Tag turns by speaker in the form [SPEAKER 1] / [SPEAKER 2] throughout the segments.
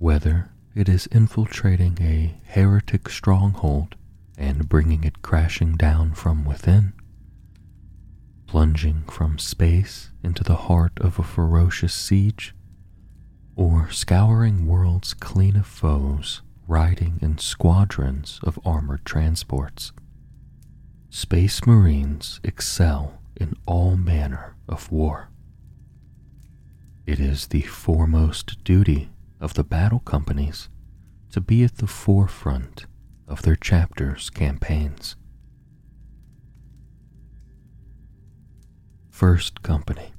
[SPEAKER 1] Whether it is infiltrating a heretic stronghold and bringing it crashing down from within, plunging from space into the heart of a ferocious siege, or scouring worlds clean of foes riding in squadrons of armored transports. Space Marines excel in all manner of war. It is the foremost duty of the battle companies to be at the forefront of their chapters' campaigns. First Company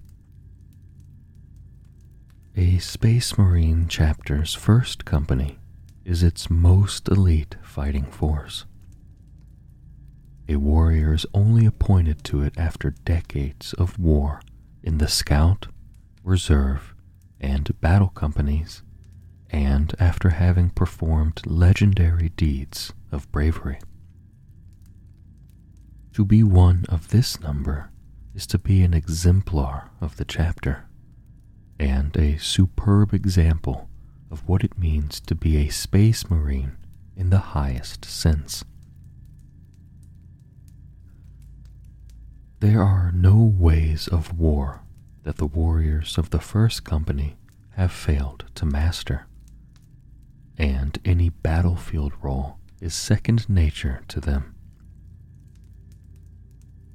[SPEAKER 1] A Space Marine chapter's first company is its most elite fighting force. A warrior is only appointed to it after decades of war in the Scout, Reserve, and Battle Companies, and after having performed legendary deeds of bravery. To be one of this number is to be an exemplar of the chapter, and a superb example of what it means to be a space marine in the highest sense. There are no ways of war that the warriors of the first company have failed to master, and any battlefield role is second nature to them.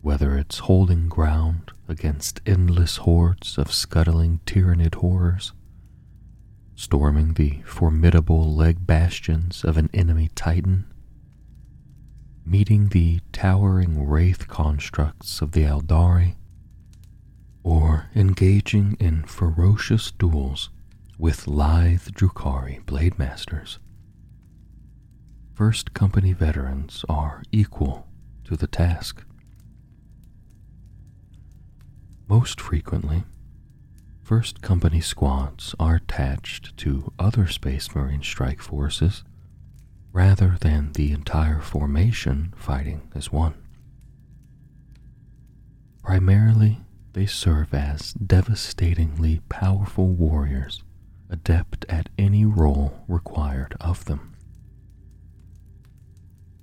[SPEAKER 1] Whether it's holding ground against endless hordes of scuttling Tyranid horrors, storming the formidable leg bastions of an enemy titan, meeting the towering wraith constructs of the Aeldari, or engaging in ferocious duels with lithe Drukhari blade masters. First Company veterans are equal to the task. Most frequently, First Company squads are attached to other Space Marine strike forces rather than the entire formation fighting as one. Primarily, they serve as devastatingly powerful warriors, adept at any role required of them.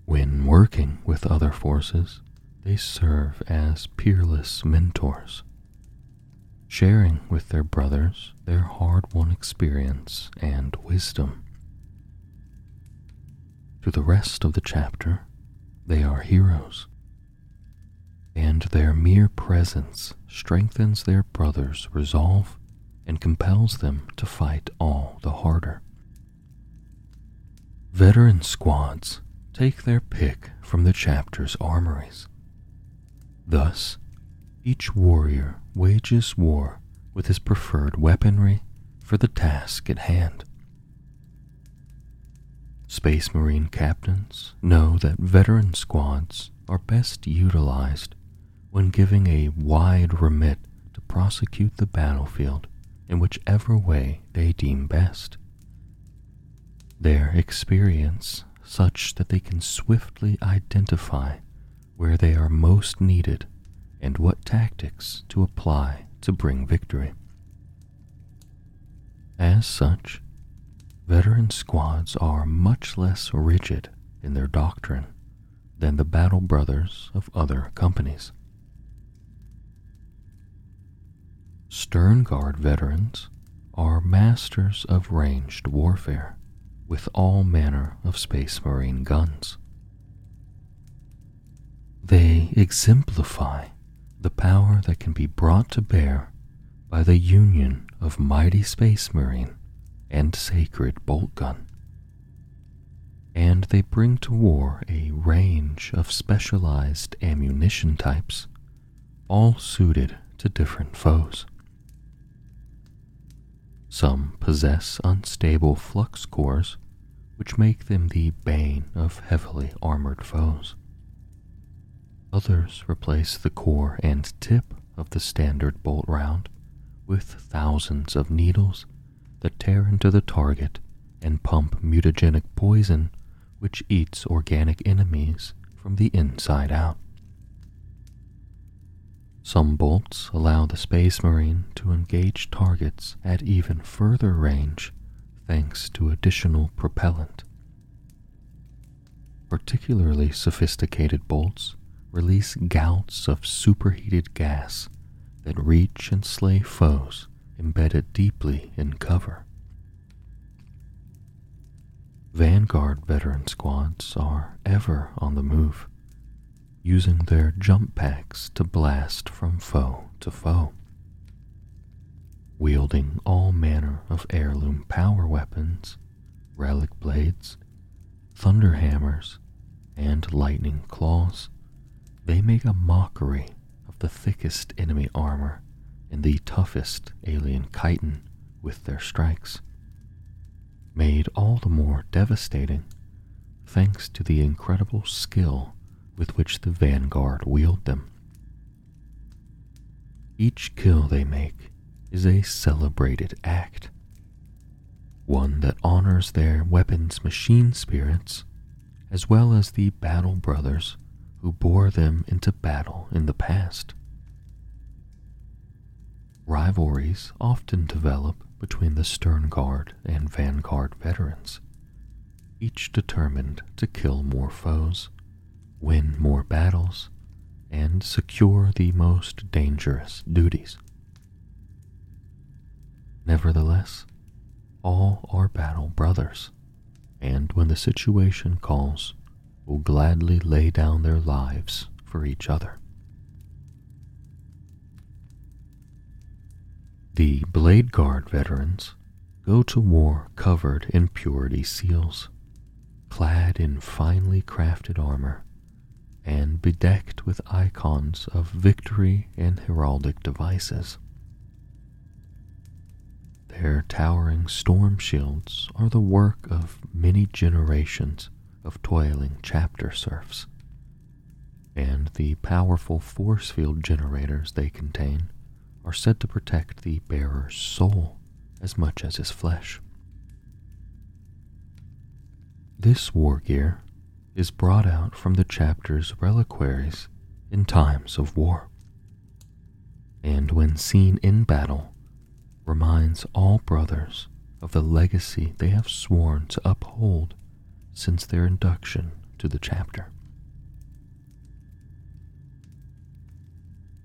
[SPEAKER 1] When working with other forces, they serve as peerless mentors sharing with their brothers their hard won experience and wisdom. To the rest of the chapter, they are heroes, and their mere presence strengthens their brothers' resolve and compels them to fight all the harder. Veteran squads take their pick from the chapter's armories. Thus, each warrior wages war with his preferred weaponry for the task at hand. Space Marine captains know that veteran squads are best utilized when giving a wide remit to prosecute the battlefield in whichever way they deem best. Their experience such that they can swiftly identify where they are most needed and what tactics to apply to bring victory. As such, veteran squads are much less rigid in their doctrine than the battle brothers of other companies. Stern Guard veterans are masters of ranged warfare with all manner of Space Marine guns. They exemplify the power that can be brought to bear by the union of mighty space marine and sacred bolt gun. And they bring to war a range of specialized ammunition types, all suited to different foes. Some possess unstable flux cores, which make them the bane of heavily armored foes. Others replace the core and tip of the standard bolt round with thousands of needles that tear into the target and pump mutagenic poison which eats organic enemies from the inside out. Some bolts allow the Space Marine to engage targets at even further range thanks to additional propellant. Particularly sophisticated bolts release gouts of superheated gas that reach and slay foes embedded deeply in cover. Vanguard veteran squads are ever on the move, using their jump packs to blast from foe to foe. Wielding all manner of heirloom power weapons, relic blades, thunder hammers, and lightning claws, they make a mockery of the thickest enemy armor and the toughest alien chitin with their strikes, made all the more devastating thanks to the incredible skill with which the vanguard wield them. Each kill they make is a celebrated act, one that honors their weapons machine spirits as well as the battle brothers who bore them into battle in the past. Rivalries often develop between the Stern Guard and Vanguard veterans, each determined to kill more foes, win more battles, and secure the most dangerous duties. Nevertheless, all are battle brothers, and when the situation calls, will gladly lay down their lives for each other. The Blade Guard veterans go to war covered in purity seals, clad in finely crafted armor, and bedecked with icons of victory and heraldic devices. Their towering storm shields are the work of many generations of toiling chapter serfs, and the powerful force field generators they contain are said to protect the bearer's soul as much as his flesh. This war gear is brought out from the chapter's reliquaries in times of war, and when seen in battle, reminds all brothers of the legacy they have sworn to uphold since their induction to the chapter.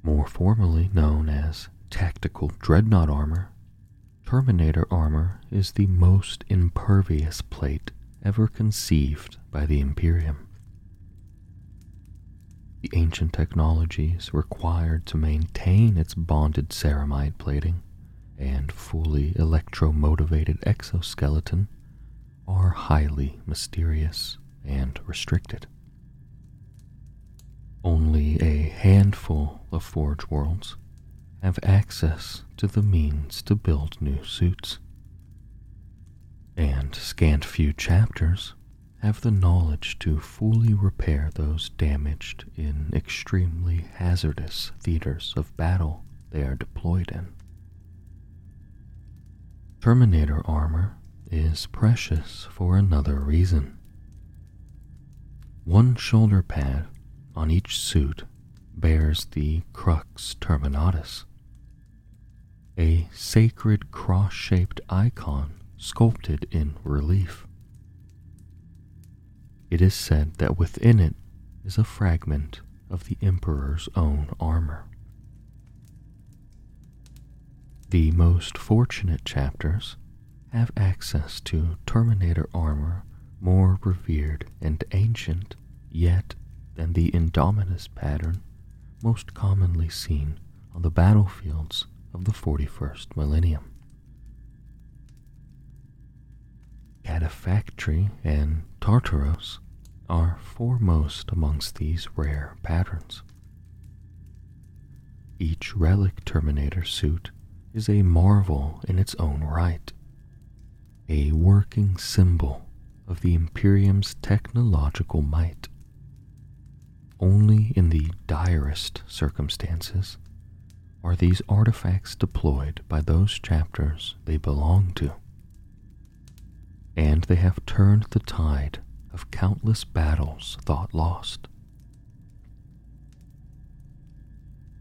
[SPEAKER 1] More formally known as tactical dreadnought armor, Terminator armor is the most impervious plate ever conceived by the Imperium. The ancient technologies required to maintain its bonded ceramite plating and fully electromotivated exoskeleton are highly mysterious and restricted. Only a handful of Forge Worlds have access to the means to build new suits, and scant few chapters have the knowledge to fully repair those damaged in extremely hazardous theaters of battle they are deployed in. Terminator armor is precious for another reason. One shoulder pad on each suit bears the Crux Terminatus, a sacred cross shaped icon sculpted in relief. It is said that within it is a fragment of the Emperor's own armor. The most fortunate chapters have access to Terminator armor more revered and ancient yet than the Indomitus pattern most commonly seen on the battlefields of the 41st millennium. Cataphractii and Tartaros are foremost amongst these rare patterns. Each relic Terminator suit is a marvel in its own right a working symbol of the Imperium's technological might. Only in the direst circumstances are these artifacts deployed by those chapters they belong to. And they have turned the tide of countless battles thought lost.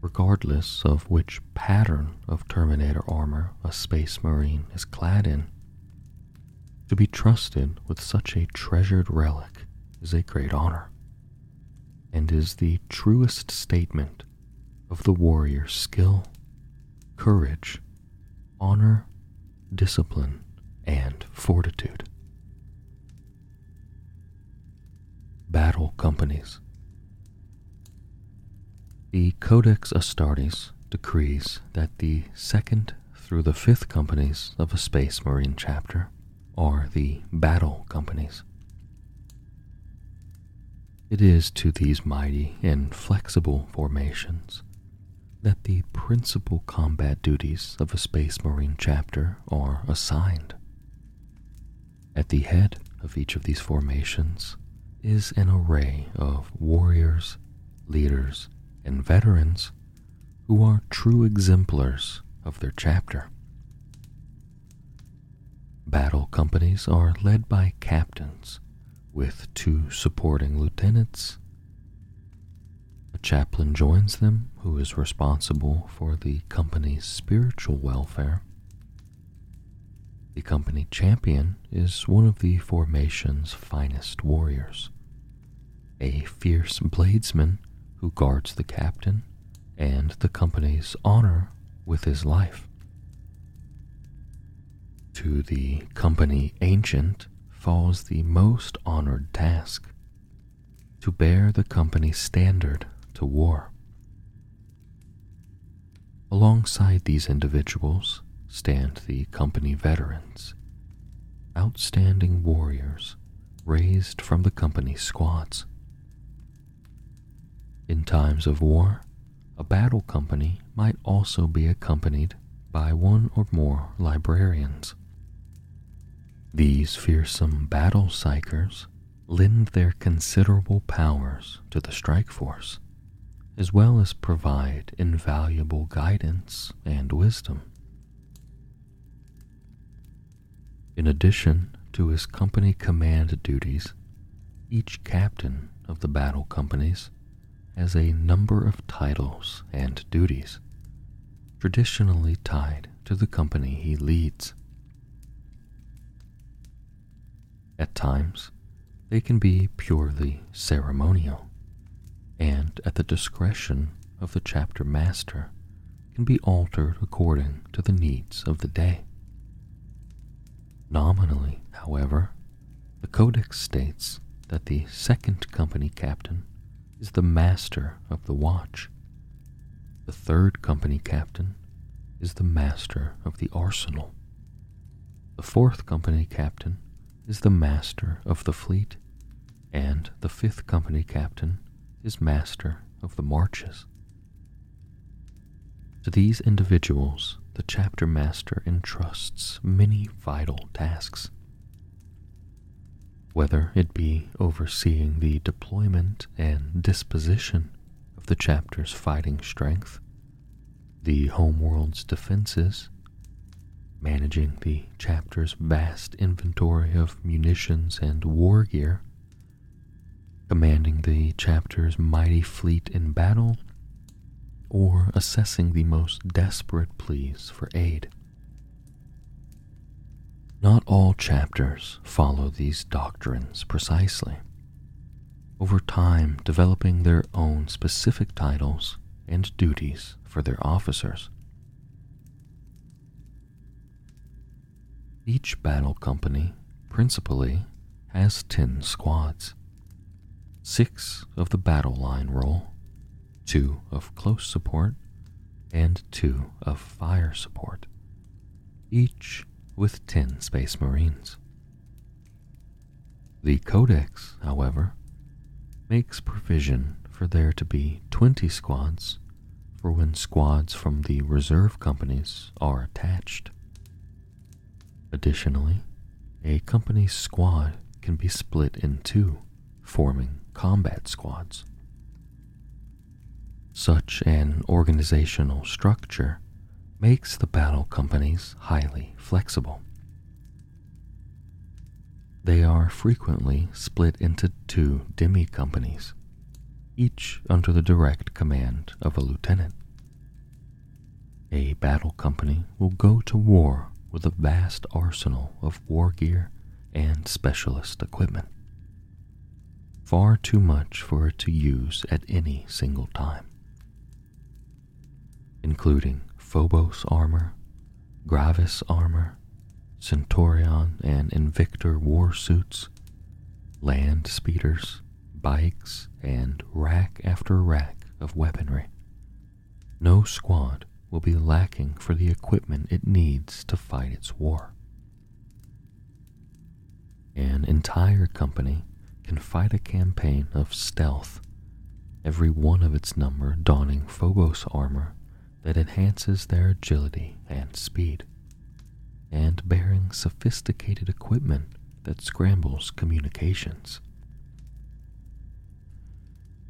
[SPEAKER 1] Regardless of which pattern of Terminator armor a space marine is clad in, To be trusted with such a treasured relic is a great honor, and is the truest statement of the warrior's skill, courage, honor, discipline, and fortitude. Battle Companies The Codex Astartes decrees that the second through the fifth companies of a Space Marine chapter are the battle companies. It is to these mighty and flexible formations that the principal combat duties of a Space Marine chapter are assigned. At the head of each of these formations is an array of warriors, leaders, and veterans who are true exemplars of their chapter. Battle companies are led by captains with two supporting lieutenants. A chaplain joins them who is responsible for the company's spiritual welfare. The company champion is one of the formation's finest warriors, a fierce bladesman who guards the captain and the company's honor with his life. To the company ancient falls the most honored task to bear the company's standard to war. Alongside these individuals stand the company veterans, outstanding warriors raised from the company's squads. In times of war, a battle company might also be accompanied by one or more librarians. These fearsome battle psykers lend their considerable powers to the strike force, as well as provide invaluable guidance and wisdom. In addition to his company command duties, each captain of the battle companies has a number of titles and duties, traditionally tied to the company he leads. At times, they can be purely ceremonial, and at the discretion of the chapter master, can be altered according to the needs of the day. Nominally, however, the Codex states that the second company captain is the master of the watch. The third company captain is the master of the arsenal. The fourth company captain is the master of the fleet, and the fifth company captain is master of the marches. To these individuals, the chapter master entrusts many vital tasks. Whether it be overseeing the deployment and disposition of the chapter's fighting strength, the homeworld's defenses, managing the chapter's vast inventory of munitions and war gear, commanding the chapter's mighty fleet in battle, or assessing the most desperate pleas for aid. Not all chapters follow these doctrines precisely, over time developing their own specific titles and duties for their officers. Each battle company principally has 10 squads, six of the battle line role, two of close support, and two of fire support, each with 10 Space Marines. The Codex, however, makes provision for there to be 20 squads for when squads from the reserve companies are attached. Additionally, a company's squad can be split in two, forming combat squads. Such an organizational structure makes the battle companies highly flexible. They are frequently split into two demi companies, each under the direct command of a lieutenant. A battle company will go to war with a vast arsenal of war gear and specialist equipment. Far too much for it to use at any single time, including Phobos armor, Gravis armor, Centurion and Invictor war suits, land speeders, bikes, and rack after rack of weaponry. No squad will be lacking for the equipment it needs to fight its war. An entire company can fight a campaign of stealth, every one of its number donning Phobos armor that enhances their agility and speed, and bearing sophisticated equipment that scrambles communications.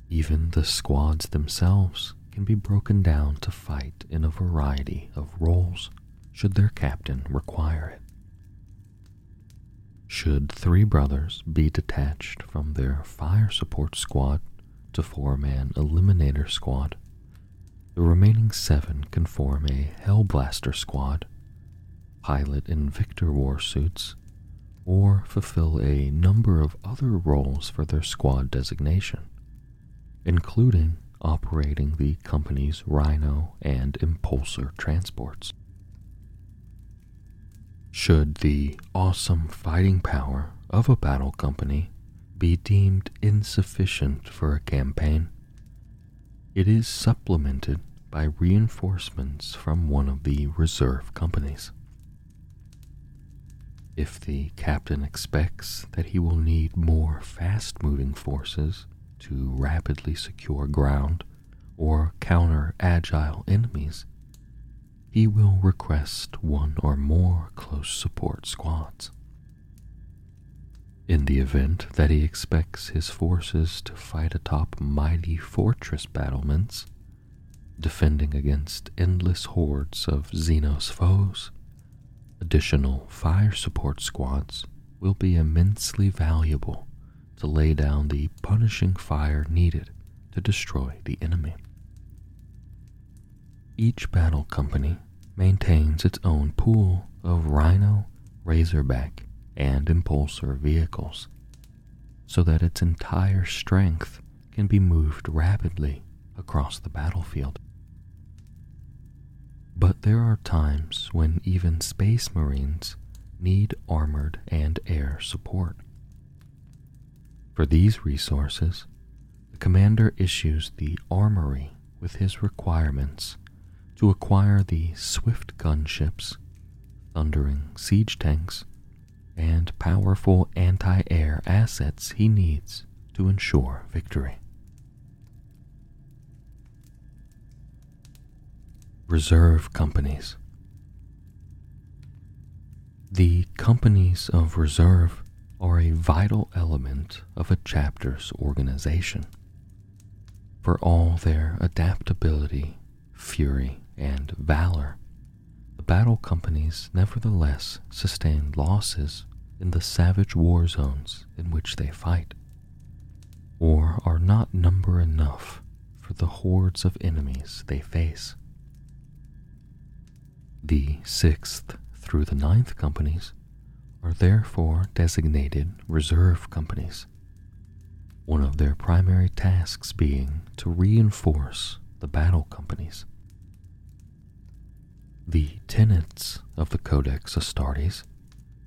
[SPEAKER 1] Even the squads themselves can be broken down to fight in a variety of roles should their captain require it. Should three brothers be detached from their fire support squad to form an eliminator squad, the remaining seven can form a Hellblaster squad, pilot Invictor war suits, or fulfill a number of other roles for their squad designation, including operating the company's Rhino and Impulsor transports. Should the awesome fighting power of a battle company be deemed insufficient for a campaign, it is supplemented by reinforcements from one of the reserve companies. If the captain expects that he will need more fast moving forces to rapidly secure ground or counter agile enemies, he will request one or more close support squads. In the event that he expects his forces to fight atop mighty fortress battlements, defending against endless hordes of Xenos foes, additional fire support squads will be immensely valuable to lay down the punishing fire needed to destroy the enemy. Each battle company maintains its own pool of Rhino, Razorback, and Impulsor vehicles so that its entire strength can be moved rapidly across the battlefield. But there are times when even Space Marines need armored and air support. For these resources, the commander issues the armory with his requirements to acquire the swift gunships, thundering siege tanks, and powerful anti air assets he needs to ensure victory. Reserve Companies The companies of reserve are a vital element of a chapter's organization. For all their adaptability, fury, and valor, the battle companies nevertheless sustain losses in the savage war zones in which they fight, or are not number enough for the hordes of enemies they face. The 6th through the ninth companies are therefore designated reserve companies, one of their primary tasks being to reinforce the battle companies. The tenets of the Codex Astartes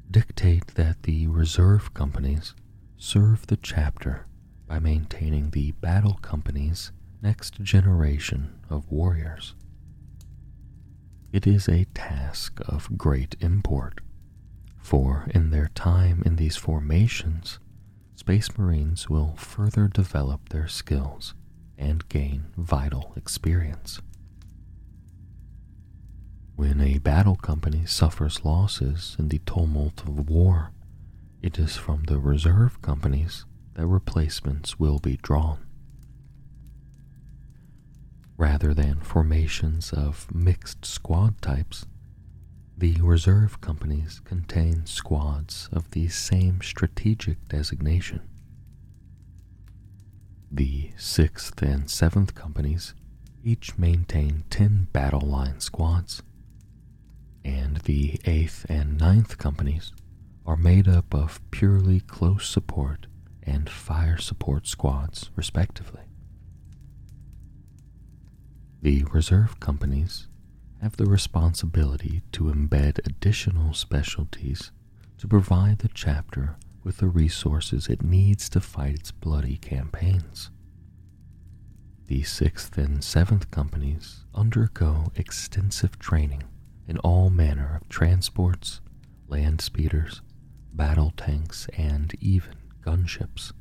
[SPEAKER 1] dictate that the reserve companies serve the chapter by maintaining the battle company's next generation of warriors. It is a task of great import, for in their time in these formations, Space Marines will further develop their skills and gain vital experience. When a battle company suffers losses in the tumult of war, it is from the reserve companies that replacements will be drawn rather than formations of mixed squad types. The reserve companies contain squads of the same strategic designation. The 6th and 7th companies each maintain 10 battle line squads, and the 8th and 9th companies are made up of purely close support and fire support squads, respectively. The reserve companies have the responsibility to embed additional specialties to provide the chapter with the resources it needs to fight its bloody campaigns. The 6th and 7th companies undergo extensive training in all manner of transports, land speeders, battle tanks, and even gunships.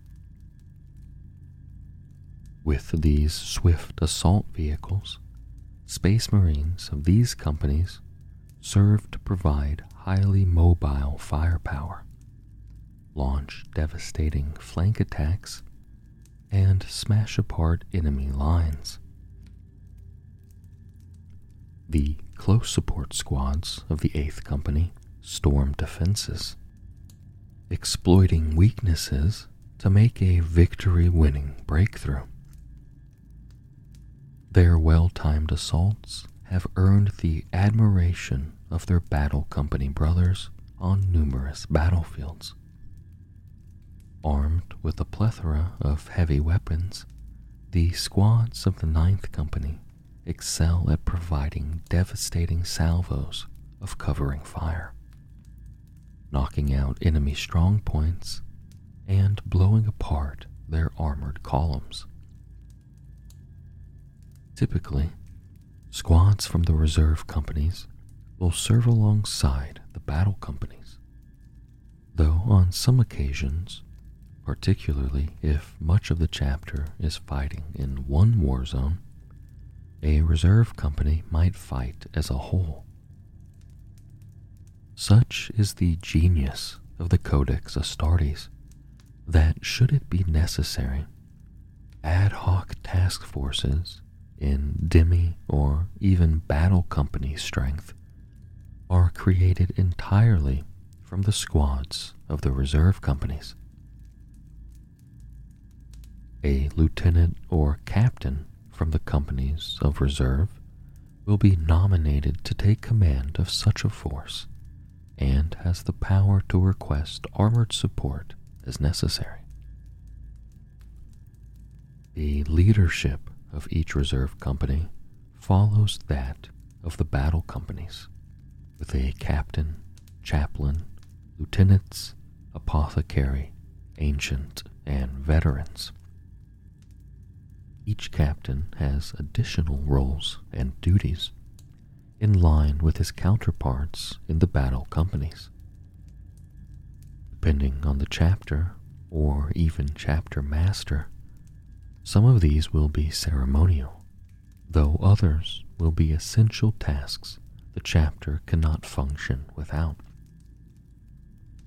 [SPEAKER 1] With these swift assault vehicles, Space Marines of these companies serve to provide highly mobile firepower, launch devastating flank attacks, and smash apart enemy lines. The close support squads of the 8th Company storm defenses, exploiting weaknesses to make a victory winning breakthrough. Their well timed assaults have earned the admiration of their battle company brothers on numerous battlefields. Armed with a plethora of heavy weapons, the squads of the Ninth Company excel at providing devastating salvos of covering fire, knocking out enemy strong points and blowing apart their armored columns. Typically, squads from the reserve companies will serve alongside the battle companies, though on some occasions, particularly if much of the chapter is fighting in one war zone, a reserve company might fight as a whole. Such is the genius of the Codex Astartes that, should it be necessary, ad hoc task forces in Demi or even battle company strength are created entirely from the squads of the reserve companies. A lieutenant or captain from the companies of reserve will be nominated to take command of such a force and has the power to request armored support as necessary. The leadership of each reserve company follows that of the battle companies, with a captain, chaplain, lieutenants, apothecary, ancient, and veterans. Each captain has additional roles and duties in line with his counterparts in the battle companies. Depending on the chapter or even chapter master, some of these will be ceremonial, though others will be essential tasks the chapter cannot function without.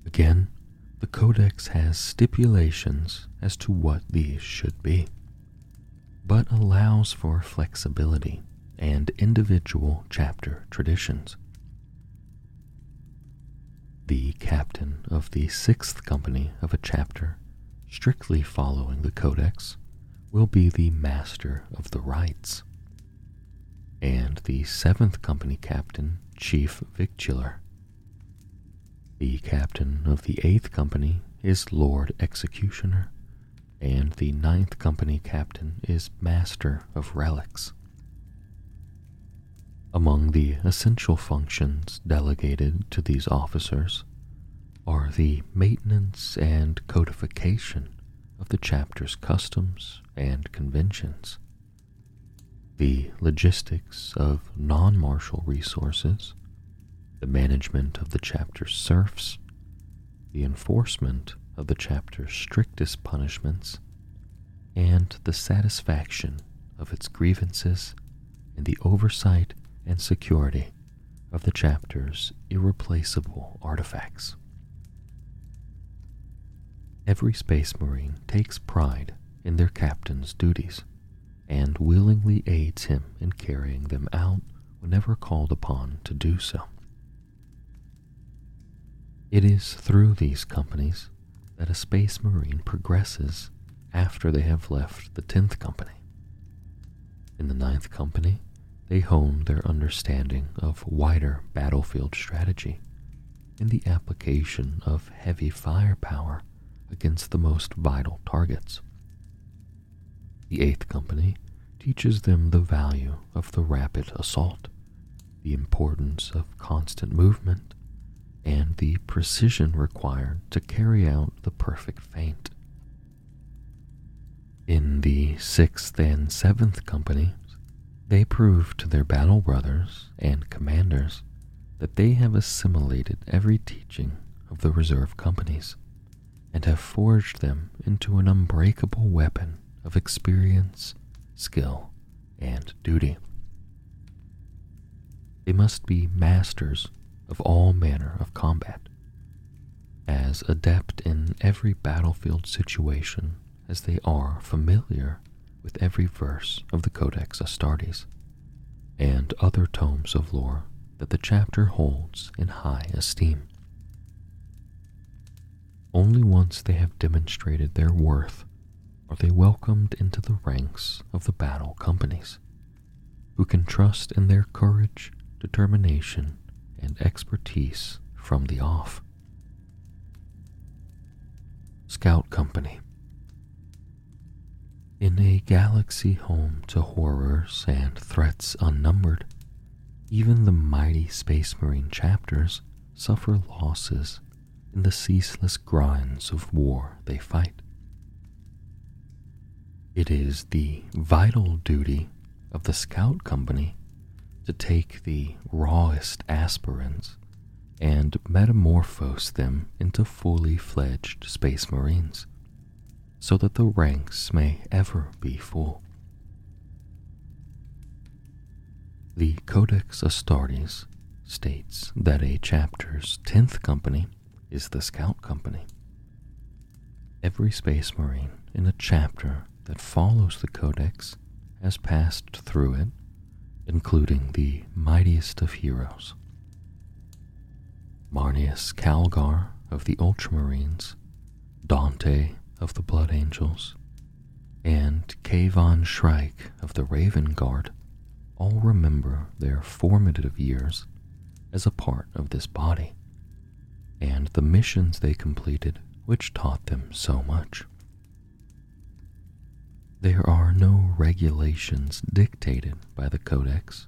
[SPEAKER 1] Again, the Codex has stipulations as to what these should be, but allows for flexibility and individual chapter traditions. The captain of the sixth company of a chapter, strictly following the Codex, will be the master of the rites, and the seventh company captain, chief victualler. The captain of the eighth company is Lord Executioner, and the ninth company captain is Master of Relics. Among the essential functions delegated to these officers are the maintenance and codification of the chapter's customs and conventions, the logistics of non martial resources, the management of the chapter's serfs, the enforcement of the chapter's strictest punishments, and the satisfaction of its grievances and the oversight and security of the chapter's irreplaceable artifacts. Every Space Marine takes pride in their captain's duties and willingly aids him in carrying them out whenever called upon to do so. It is through these companies that a Space Marine progresses after they have left the 10th Company. In the Ninth Company, they hone their understanding of wider battlefield strategy in the application of heavy firepower against the most vital targets. The 8th Company teaches them the value of the rapid assault, the importance of constant movement, and the precision required to carry out the perfect feint. In the 6th and 7th Companies, they prove to their battle brothers and commanders that they have assimilated every teaching of the reserve companies and have forged them into an unbreakable weapon of experience, skill, and duty. They must be masters of all manner of combat, as adept in every battlefield situation as they are familiar with every verse of the Codex Astartes and other tomes of lore that the chapter holds in high esteem. Only once they have demonstrated their worth are they welcomed into the ranks of the battle companies, who can trust in their courage, determination, and expertise from the off. Scout Company In a galaxy home to horrors and threats unnumbered, even the mighty Space Marine chapters suffer losses in the ceaseless grinds of war they fight. It is the vital duty of the Scout Company to take the rawest aspirants and metamorphose them into fully fledged Space Marines so that the ranks may ever be full. The Codex Astartes states that a chapter's 10th company is the Scout Company. Every Space Marine in a chapter that follows the Codex has passed through it, including the mightiest of heroes. Marneus Calgar of the Ultramarines, Dante of the Blood Angels, and Kayvaan Shrike of the Raven Guard all remember their formative years as a part of this body, and the missions they completed which taught them so much. There are no regulations dictated by the Codex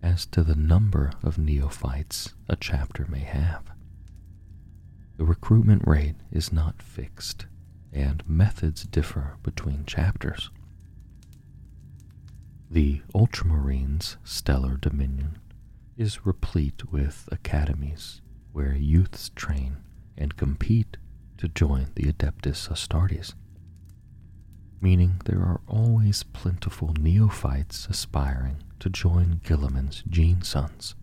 [SPEAKER 1] as to the number of neophytes a chapter may have. The recruitment rate is not fixed, and methods differ between chapters. The Ultramarines' stellar dominion is replete with academies where youths train and compete to join the Adeptus Astartes meaning there are always plentiful neophytes aspiring to join Guilliman's gene sons.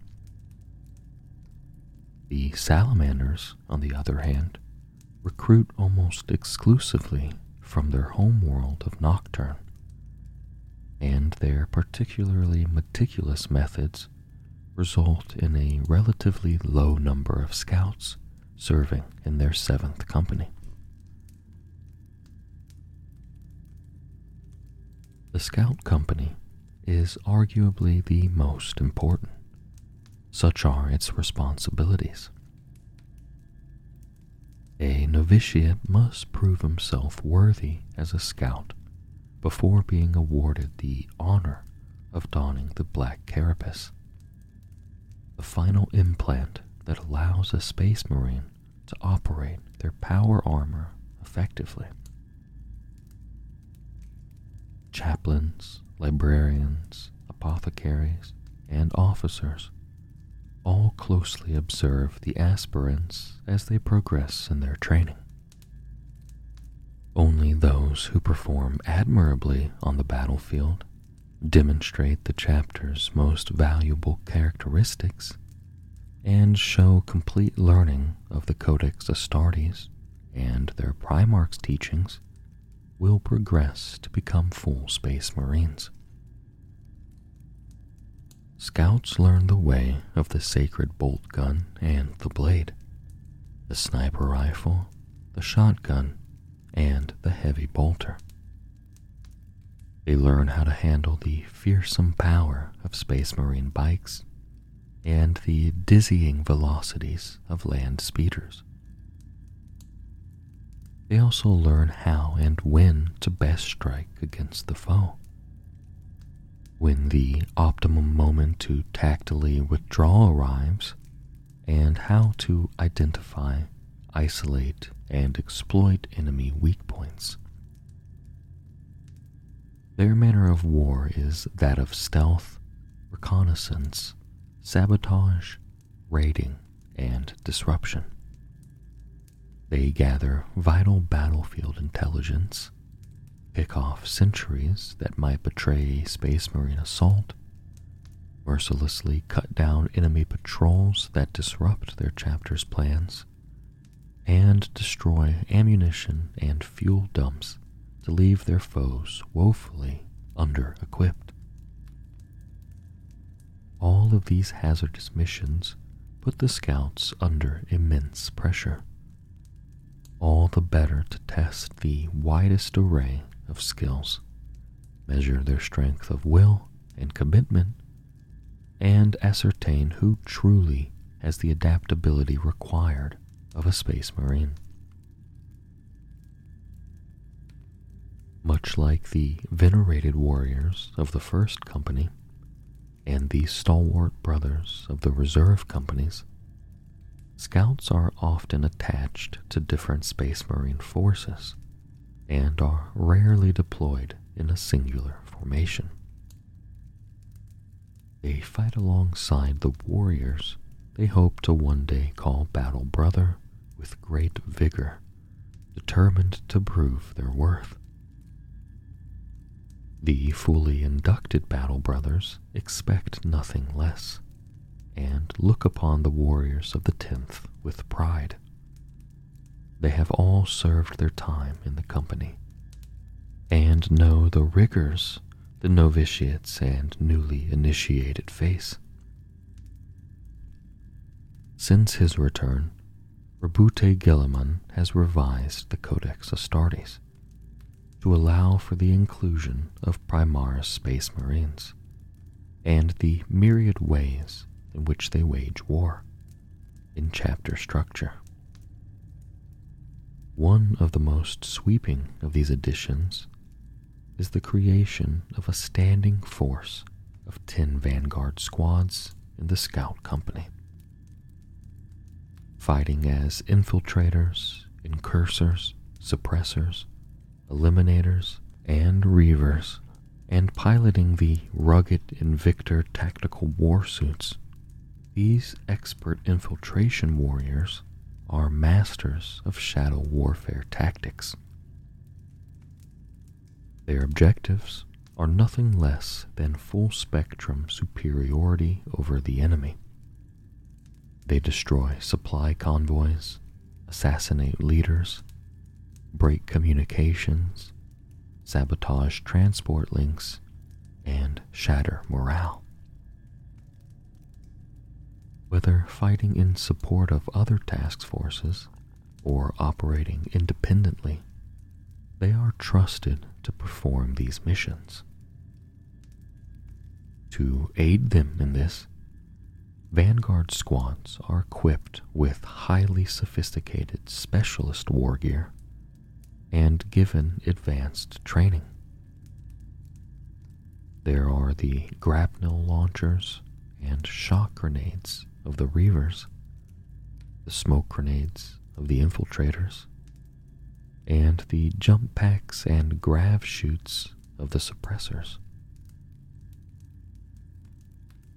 [SPEAKER 1] The salamanders, on the other hand, recruit almost exclusively from their homeworld of Nocturne, and their particularly meticulous methods result in a relatively low number of scouts serving in their seventh company. The Scout Company is arguably the most important. Such are its responsibilities. A novitiate must prove himself worthy as a scout before being awarded the honor of donning the black carapace, the final implant that allows a space marine to operate their power armor effectively chaplains, librarians, apothecaries, and officers all closely observe the aspirants as they progress in their training. Only those who perform admirably on the battlefield demonstrate the chapter's most valuable characteristics and show complete learning of the Codex Astartes and their Primarch's teachings will progress to become full Space Marines. Scouts learn the way of the sacred bolt gun and the blade, the sniper rifle, the shotgun, and the heavy bolter. They learn how to handle the fearsome power of Space Marine bikes and the dizzying velocities of land speeders. They also learn how and when to best strike against the foe. When the optimum moment to tactily withdraw arrives, and how to identify, isolate, and exploit enemy weak points. Their manner of war is that of stealth, reconnaissance, sabotage, raiding, and disruption. They gather vital battlefield intelligence, pick off sentries that might betray a space marine assault, mercilessly cut down enemy patrols that disrupt their chapter's plans, and destroy ammunition and fuel dumps to leave their foes woefully under equipped. All of these hazardous missions put the scouts under immense pressure all the better to test the widest array of skills, measure their strength of will and commitment, and ascertain who truly has the adaptability required of a space marine. Much like the venerated warriors of the first company and the stalwart brothers of the reserve companies, Scouts are often attached to different Space Marine forces and are rarely deployed in a singular formation. They fight alongside the warriors they hope to one day call battle brother with great vigor, determined to prove their worth. The fully inducted battle brothers expect nothing less and look upon the warriors of the tenth with pride. They have all served their time in the company and know the rigors the novitiates and newly initiated face. Since his return, Roboute Guilliman has revised the Codex Astartes to allow for the inclusion of Primaris Space Marines and the myriad ways in which they wage war in chapter structure. One of the most sweeping of these additions is the creation of a standing force of 10 Vanguard squads in the Scout Company. Fighting as infiltrators, incursors, suppressors, eliminators, and reavers, and piloting the rugged Invictor tactical war suits these expert infiltration warriors are masters of shadow warfare tactics. Their objectives are nothing less than full spectrum superiority over the enemy. They destroy supply convoys, assassinate leaders, break communications, sabotage transport links, and shatter morale. Whether fighting in support of other task forces or operating independently, they are trusted to perform these missions. To aid them in this, Vanguard squads are equipped with highly sophisticated specialist war gear and given advanced training. There are the grapnel launchers and shock grenades of the Reavers, the smoke grenades of the infiltrators, and the jump packs and grav chutes of the suppressors.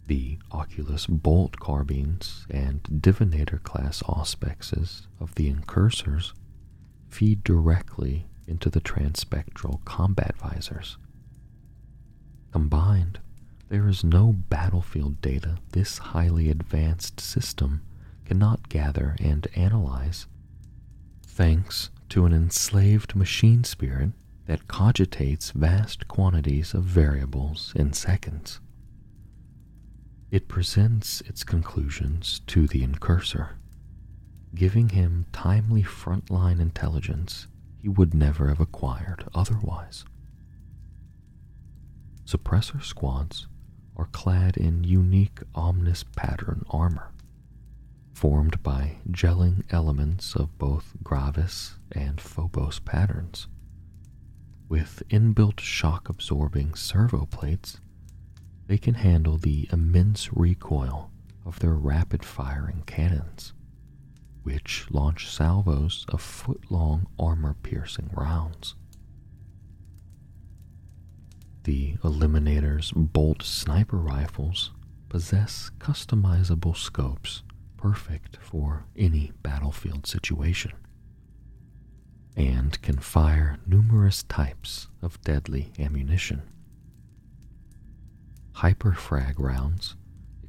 [SPEAKER 1] The Oculus bolt carbines and Divinator class auspexes of the incursors feed directly into the transspectral combat visors. Combined, there is no battlefield data this highly advanced system cannot gather and analyze, thanks to an enslaved machine spirit that cogitates vast quantities of variables in seconds. It presents its conclusions to the incursor, giving him timely frontline intelligence he would never have acquired otherwise. Suppressor squads are clad in unique Omnis pattern armor, formed by gelling elements of both Gravis and Phobos patterns. With inbuilt shock absorbing servo plates, they can handle the immense recoil of their rapid firing cannons, which launch salvos of foot long armor piercing rounds. The Eliminator's bolt sniper rifles possess customizable scopes perfect for any battlefield situation and can fire numerous types of deadly ammunition. Hyperfrag rounds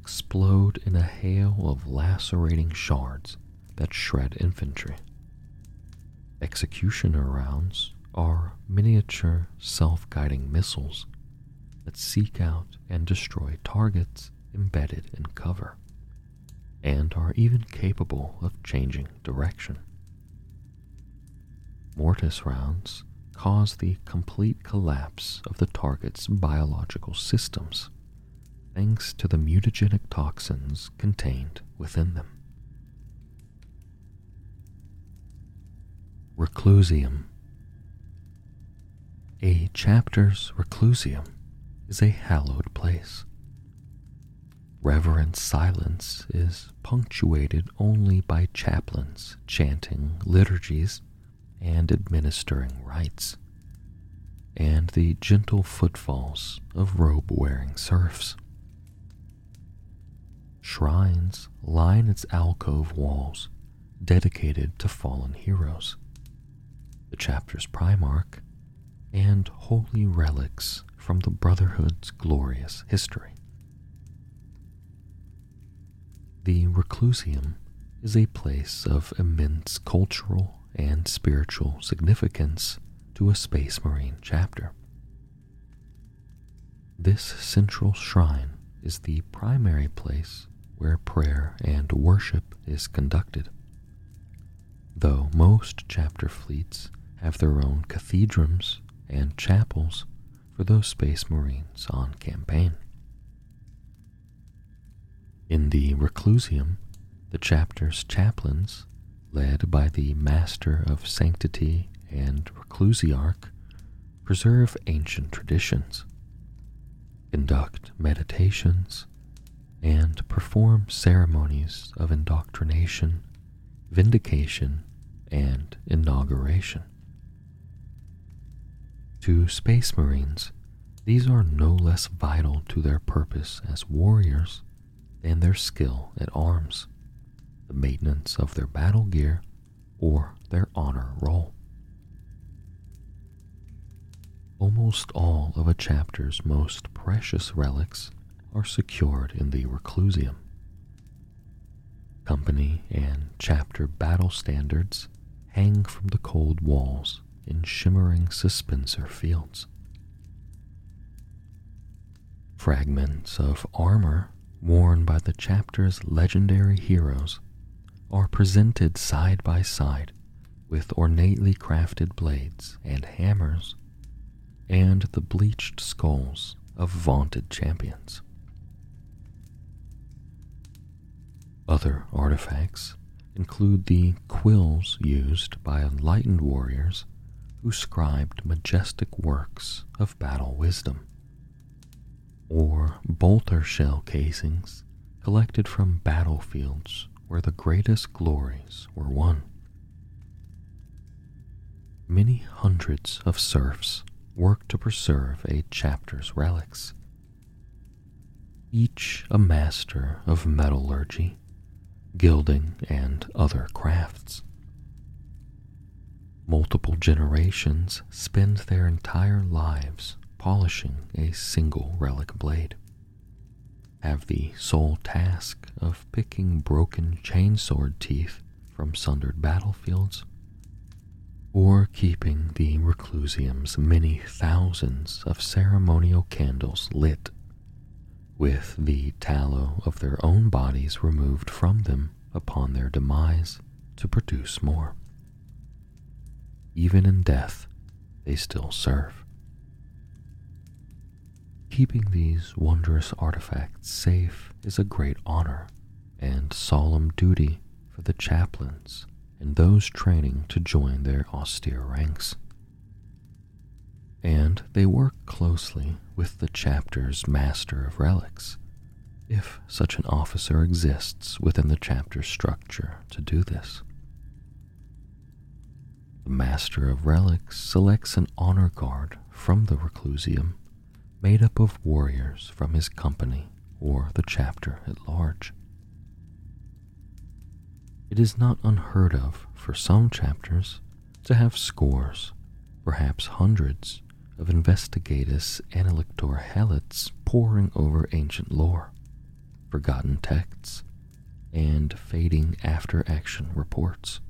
[SPEAKER 1] explode in a hail of lacerating shards that shred infantry. Executioner rounds are miniature self guiding missiles that seek out and destroy targets embedded in cover, and are even capable of changing direction. Mortis rounds cause the complete collapse of the target's biological systems, thanks to the mutagenic toxins contained within them. Reclusiam. A chapter's reclusiam is a hallowed place. Reverent silence is punctuated only by chaplains chanting liturgies and administering rites, and the gentle footfalls of robe wearing serfs. Shrines line its alcove walls dedicated to fallen heroes, the chapter's primarch, and holy relics from the Brotherhood's glorious history. The Reclusiam is a place of immense cultural and spiritual significance to a Space Marine chapter. This central shrine is the primary place where prayer and worship is conducted. Though most chapter fleets have their own cathedrals and chapels for those Space Marines on campaign. In the Reclusiam, the chapter's chaplains led by the Master of Sanctity and Reclusiarch, preserve ancient traditions, conduct meditations, and perform ceremonies of indoctrination, vindication, and inauguration. To Space Marines, these are no less vital to their purpose as warriors than their skill at arms the maintenance of their battle gear, or their honor roll. Almost all of a chapter's most precious relics are secured in the Reclusiam. Company and chapter battle standards hang from the cold walls in shimmering suspensor fields. Fragments of armor worn by the chapter's legendary heroes are presented side by side with ornately crafted blades and hammers and the bleached skulls of vaunted champions. Other artifacts include the quills used by enlightened warriors who scribed majestic works of battle wisdom, or bolter shell casings collected from battlefields where the greatest glories were won. Many hundreds of serfs worked to preserve a chapter's relics, each a master of metallurgy, gilding, and other crafts. Multiple generations spend their entire lives polishing a single relic blade have the sole task of picking broken chainsword teeth from sundered battlefields, or keeping the reclusiam's many thousands of ceremonial candles lit, with the tallow of their own bodies removed from them upon their demise to produce more. Even in death, they still serve. Keeping these wondrous artifacts safe is a great honor and solemn duty for the chaplains and those training to join their austere ranks. And they work closely with the chapter's master of relics, if such an officer exists within the chapter structure to do this. The Master of Relics selects an honor guard from the Reclusiam made up of warriors from his company or the chapter at large. It is not unheard of for some chapters to have scores, perhaps hundreds, of investigatus analector helots poring over ancient lore, forgotten texts, and fading after action reports,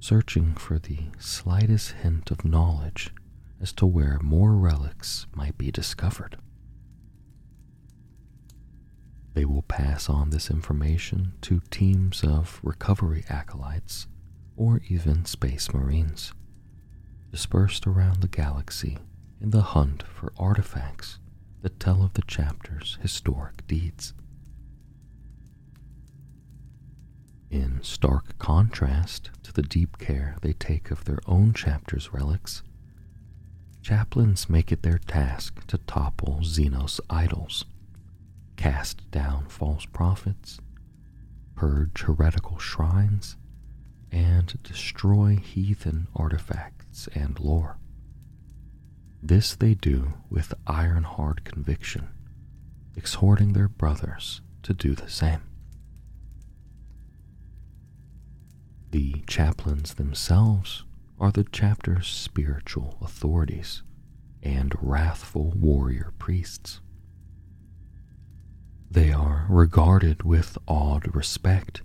[SPEAKER 1] searching for the slightest hint of knowledge as to where more relics might be discovered. They will pass on this information to teams of recovery acolytes or even space marines dispersed around the galaxy in the hunt for artifacts that tell of the chapter's historic deeds. In stark contrast the deep care they take of their own chapter's relics, chaplains make it their task to topple xenos idols, cast down false prophets, purge heretical shrines, and destroy heathen artifacts and lore. This they do with iron hard conviction, exhorting their brothers to do the same. The chaplains themselves are the chapter's spiritual authorities and wrathful warrior priests. They are regarded with awed respect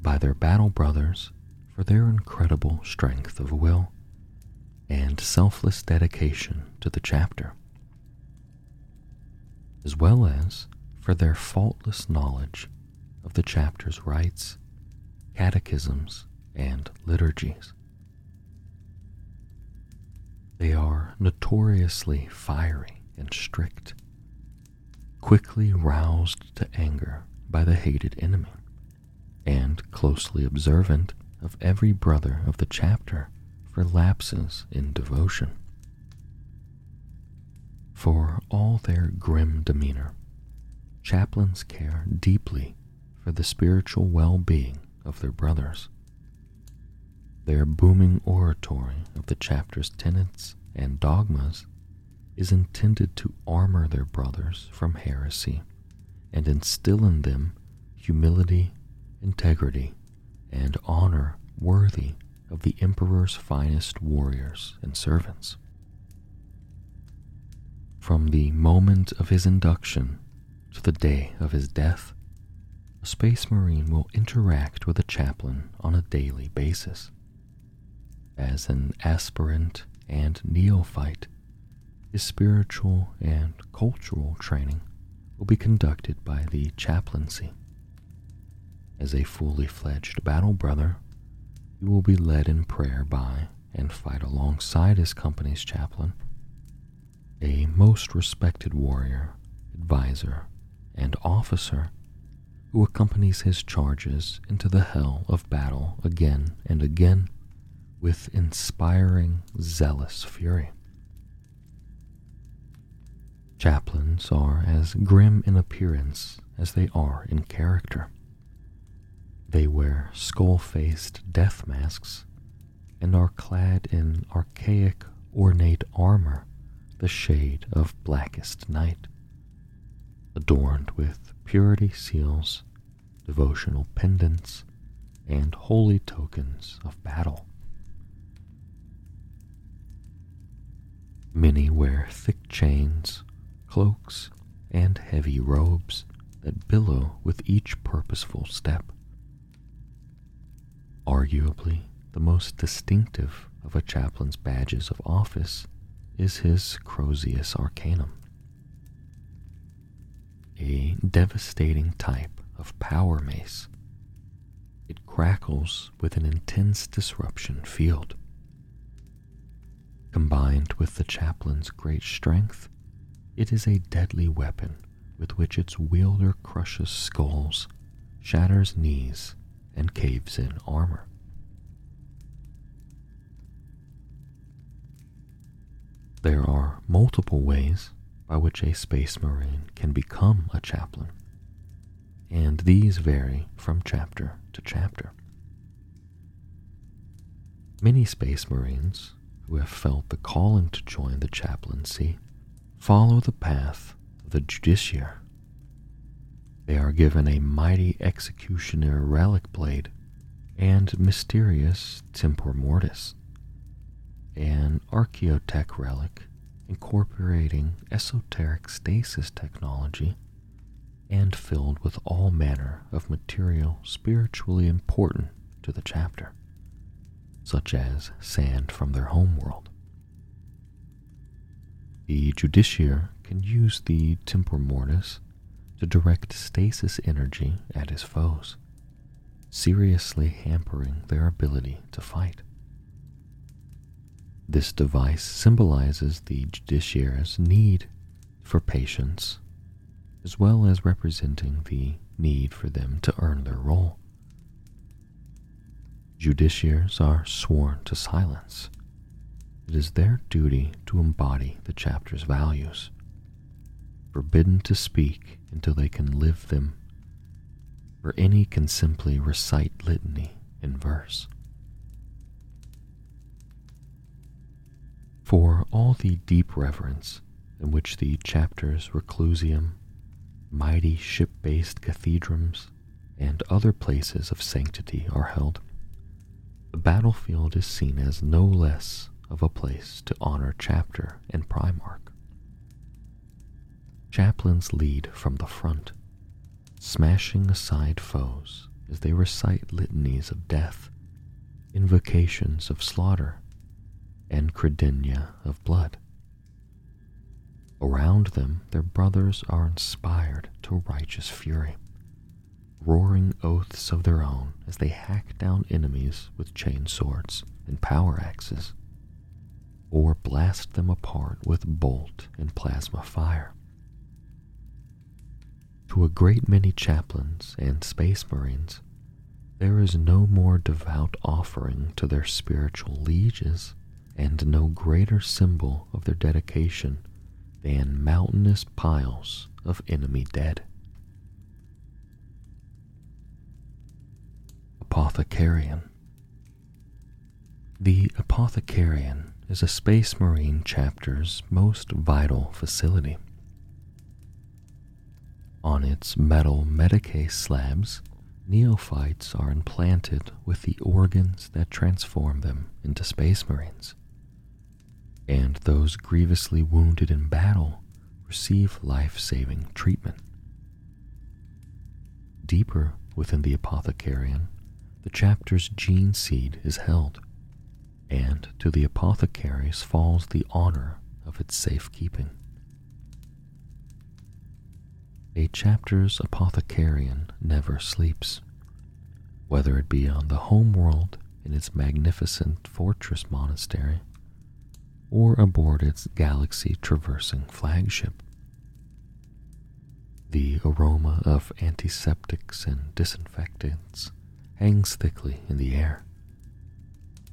[SPEAKER 1] by their battle brothers for their incredible strength of will and selfless dedication to the chapter, as well as for their faultless knowledge of the chapter's rites, catechisms, and liturgies. They are notoriously fiery and strict, quickly roused to anger by the hated enemy, and closely observant of every brother of the chapter for lapses in devotion. For all their grim demeanor, chaplains care deeply for the spiritual well being of their brothers. Their booming oratory of the chapter's tenets and dogmas is intended to armor their brothers from heresy and instill in them humility, integrity, and honor worthy of the emperor's finest warriors and servants. From the moment of his induction to the day of his death, a space marine will interact with a chaplain on a daily basis as an aspirant and neophyte, his spiritual and cultural training will be conducted by the chaplaincy. As a fully fledged battle brother, he will be led in prayer by and fight alongside his company's chaplain, a most respected warrior, advisor, and officer who accompanies his charges into the hell of battle again and again with inspiring, zealous fury. Chaplains are as grim in appearance as they are in character. They wear skull faced death masks and are clad in archaic, ornate armor, the shade of blackest night, adorned with purity seals, devotional pendants, and holy tokens of battle. Many wear thick chains, cloaks, and heavy robes that billow with each purposeful step. Arguably, the most distinctive of a chaplain's badges of office is his Crozius Arcanum, a devastating type of power mace. It crackles with an intense disruption field combined with the chaplain's great strength, It is a deadly weapon with which its wielder crushes skulls, shatters knees, and caves in armor. There are multiple ways by which a space marine can become a chaplain, and these vary from chapter to chapter. Many space marines who have felt the calling to join the chaplaincy follow the path of the justiciar. They are given a mighty executioner relic blade and mysterious tempor mortis, an archaeotech relic incorporating esoteric stasis technology and filled with all manner of material spiritually important to the chapter, such as sand from their homeworld. The Judiciar can use the tempor mortis to direct stasis energy at his foes, seriously hampering their ability to fight. This device symbolizes the justiciar's need for patience, as well as representing the need for them to earn their role. Justiciars are sworn to silence. It is their duty to embody the chapter's values, forbidden to speak until they can live them, for any can simply recite litany in verse. For all the deep reverence in which the chapter's reclusiam, mighty ship based cathedrals, and other places of sanctity are held, the battlefield is seen as no less of a place to honor chapter and primarch. Chaplains lead from the front, smashing aside foes as they recite litanies of death, invocations of slaughter, and credenia of blood. Around them, their brothers are inspired to righteous fury, roaring oaths of their own as they hack down enemies with chain swords and power axes, or blast them apart with bolt and plasma fire. To a great many chaplains and space marines, there is no more devout offering to their spiritual lieges and no greater symbol of their dedication than mountainous piles of enemy dead. Apothecarion The Apothecarion is a Space Marine chapter's most vital facility. On its metal Medicae slabs, neophytes are implanted with the organs that transform them into Space Marines and those grievously wounded in battle receive life saving treatment. Deeper within the apothecarion, the chapter's gene seed is held, and to the apothecaries falls the honor of its safekeeping. A chapter's apothecarion never sleeps, whether it be on the home world in its magnificent fortress monastery or aboard its galaxy traversing flagship. The aroma of antiseptics and disinfectants hangs thickly in the air,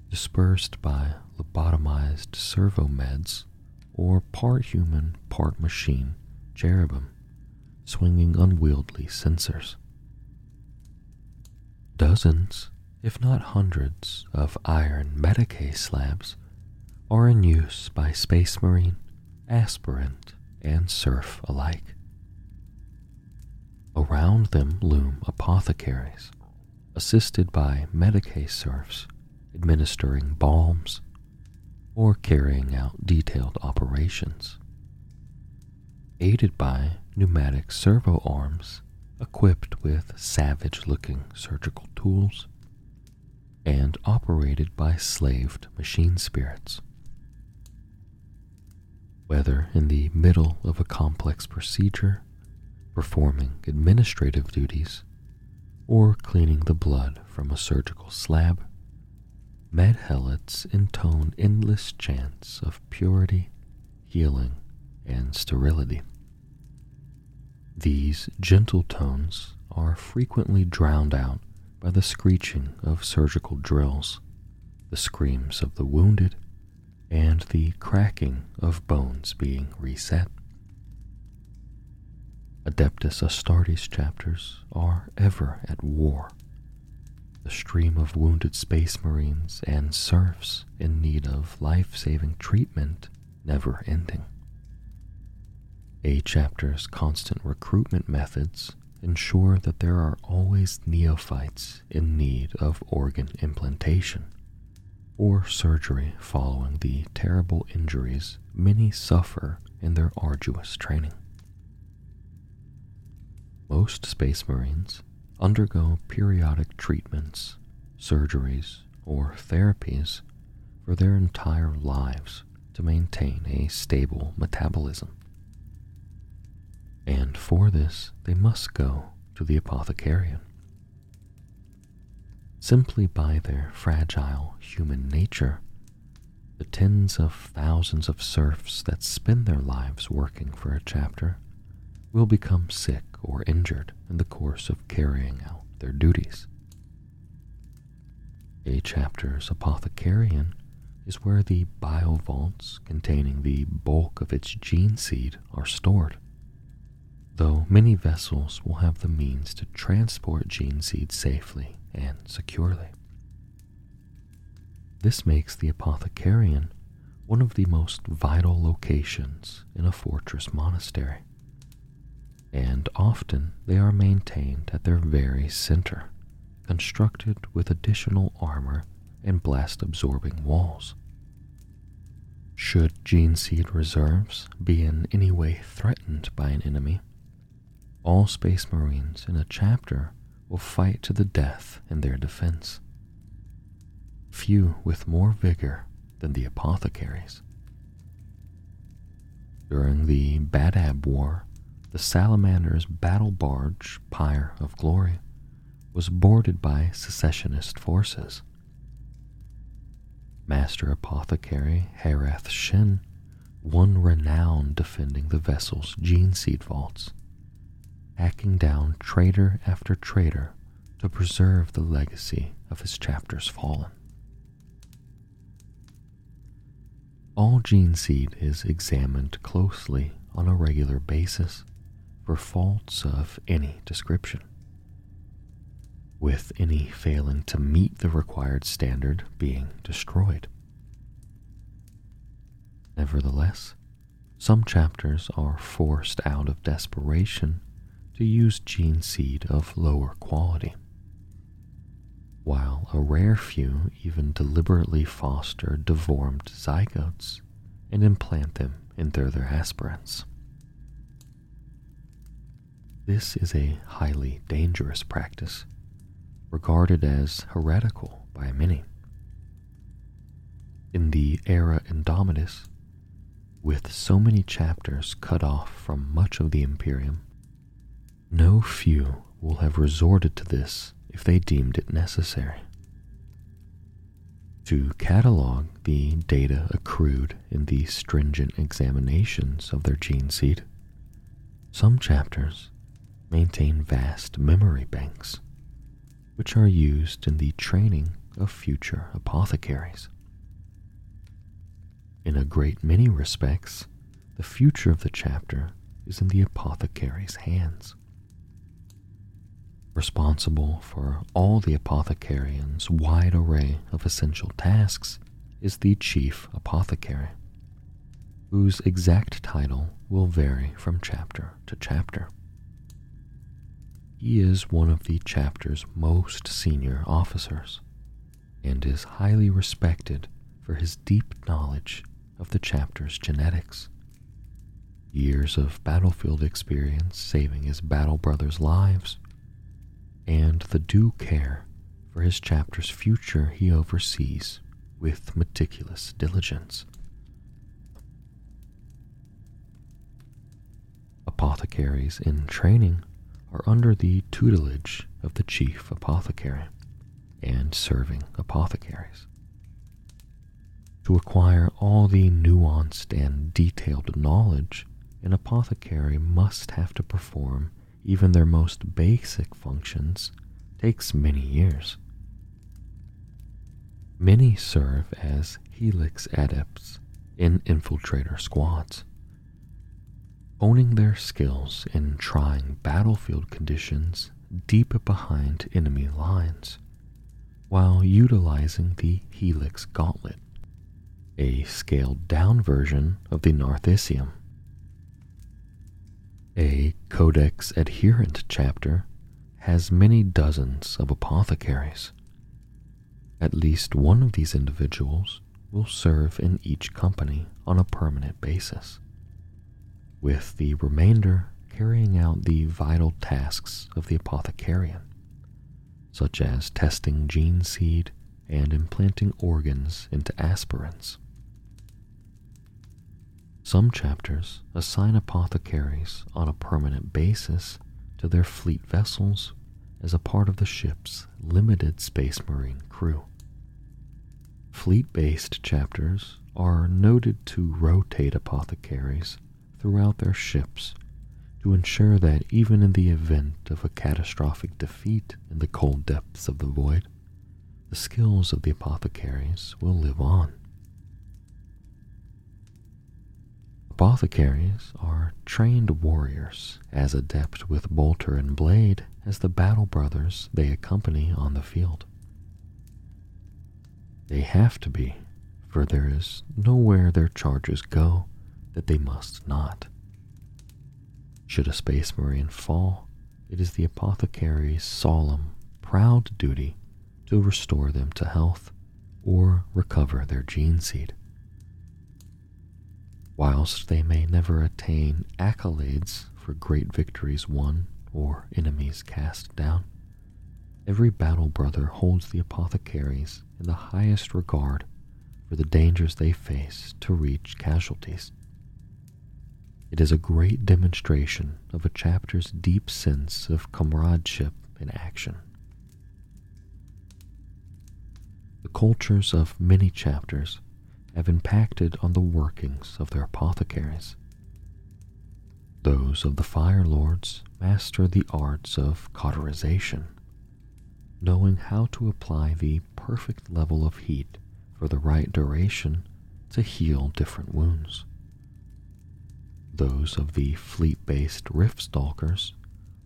[SPEAKER 1] dispersed by lobotomized servo meds or part human, part machine cherubim swinging unwieldy censers. Dozens, if not hundreds, of iron Medicae slabs are in use by Space Marine, aspirant, and serf alike. Around them loom apothecaries, assisted by Medicae serfs administering balms or carrying out detailed operations. Aided by pneumatic servo arms equipped with savage looking surgical tools and operated by slaved machine spirits whether in the middle of a complex procedure, performing administrative duties, or cleaning the blood from a surgical slab, mad helots intone endless chants of purity, healing, and sterility. These gentle tones are frequently drowned out by the screeching of surgical drills, the screams of the wounded, and the cracking of bones being reset. Adeptus Astartes chapters are ever at war. The stream of wounded space marines and serfs in need of life saving treatment never ending. A chapter's constant recruitment methods ensure that there are always neophytes in need of organ implantation or surgery following the terrible injuries many suffer in their arduous training. Most Space Marines undergo periodic treatments, surgeries, or therapies for their entire lives to maintain a stable metabolism. And for this, they must go to the apothecarion. Simply by their fragile human nature, the tens of thousands of serfs that spend their lives working for a chapter will become sick or injured in the course of carrying out their duties. A chapter's apothecarion is where the biovaults containing the bulk of its gene seed are stored, though many vessels will have the means to transport gene seed safely and securely. This makes the apothecarion one of the most vital locations in a fortress monastery and often they are maintained at their very center, constructed with additional armor and blast absorbing walls. Should gene seed reserves be in any way threatened by an enemy, all Space Marines in a chapter will fight to the death in their defense. Few with more vigor than the apothecaries. During the Badab War, the Salamander's battle barge, Pyre of Glory, was boarded by secessionist forces. Master Apothecary Harath Shen won renown defending the vessel's gene seed vaults, hacking down traitor after traitor to preserve the legacy of his chapter's fallen. All gene seed is examined closely on a regular basis for faults of any description, with any failing to meet the required standard being destroyed. Nevertheless, some chapters are forced out of desperation to use gene seed of lower quality, while a rare few even deliberately foster deformed zygotes and implant them into their aspirants. This is a highly dangerous practice, regarded as heretical by many. In the era Indomitus, with so many chapters cut off from much of the Imperium, no few will have resorted to this if they deemed it necessary. To catalog the data accrued in the stringent examinations of their gene seed, some chapters maintain vast memory banks, which are used in the training of future apothecaries. In a great many respects, the future of the chapter is in the apothecary's hands. Responsible for all the apothecarion's wide array of essential tasks is the chief apothecary, whose exact title will vary from chapter to chapter. He is one of the chapter's most senior officers and is highly respected for his deep knowledge of the chapter's genetics. Years of battlefield experience saving his battle brothers' lives, and the due care for his chapter's future he oversees with meticulous diligence. Apothecaries in training are under the tutelage of the chief apothecary and serving apothecaries. To acquire all the nuanced and detailed knowledge an apothecary must have to perform even their most basic functions takes many years. Many serve as helix adepts in infiltrator squads, owning their skills in trying battlefield conditions deep behind enemy lines, while utilizing the helix gauntlet, a scaled down version of the Narthecium. A Codex adherent chapter has many dozens of apothecaries. At least one of these individuals will serve in each company on a permanent basis, with the remainder carrying out the vital tasks of the apothecarion, such as testing gene seed and implanting organs into aspirants. Some chapters assign apothecaries on a permanent basis to their fleet vessels as a part of the ship's limited space marine crew. Fleet based chapters are noted to rotate apothecaries throughout their ships to ensure that even in the event of a catastrophic defeat in the cold depths of the void, the skills of the apothecaries will live on. Apothecaries are trained warriors, as adept with bolter and blade as the battle brothers they accompany on the field. They have to be, for there is nowhere their charges go that they must not. Should a space marine fall, it is the apothecary's solemn, proud duty to restore them to health or recover their gene seed whilst they may never attain accolades for great victories won or enemies cast down. Every battle brother holds the apothecaries in the highest regard for the dangers they face to reach casualties. It is a great demonstration of a chapter's deep sense of comradeship in action. The cultures of many chapters have impacted on the workings of their apothecaries. Those of the Fire Lords master the arts of cauterization, knowing how to apply the perfect level of heat for the right duration to heal different wounds. Those of the fleet based Rift Stalkers,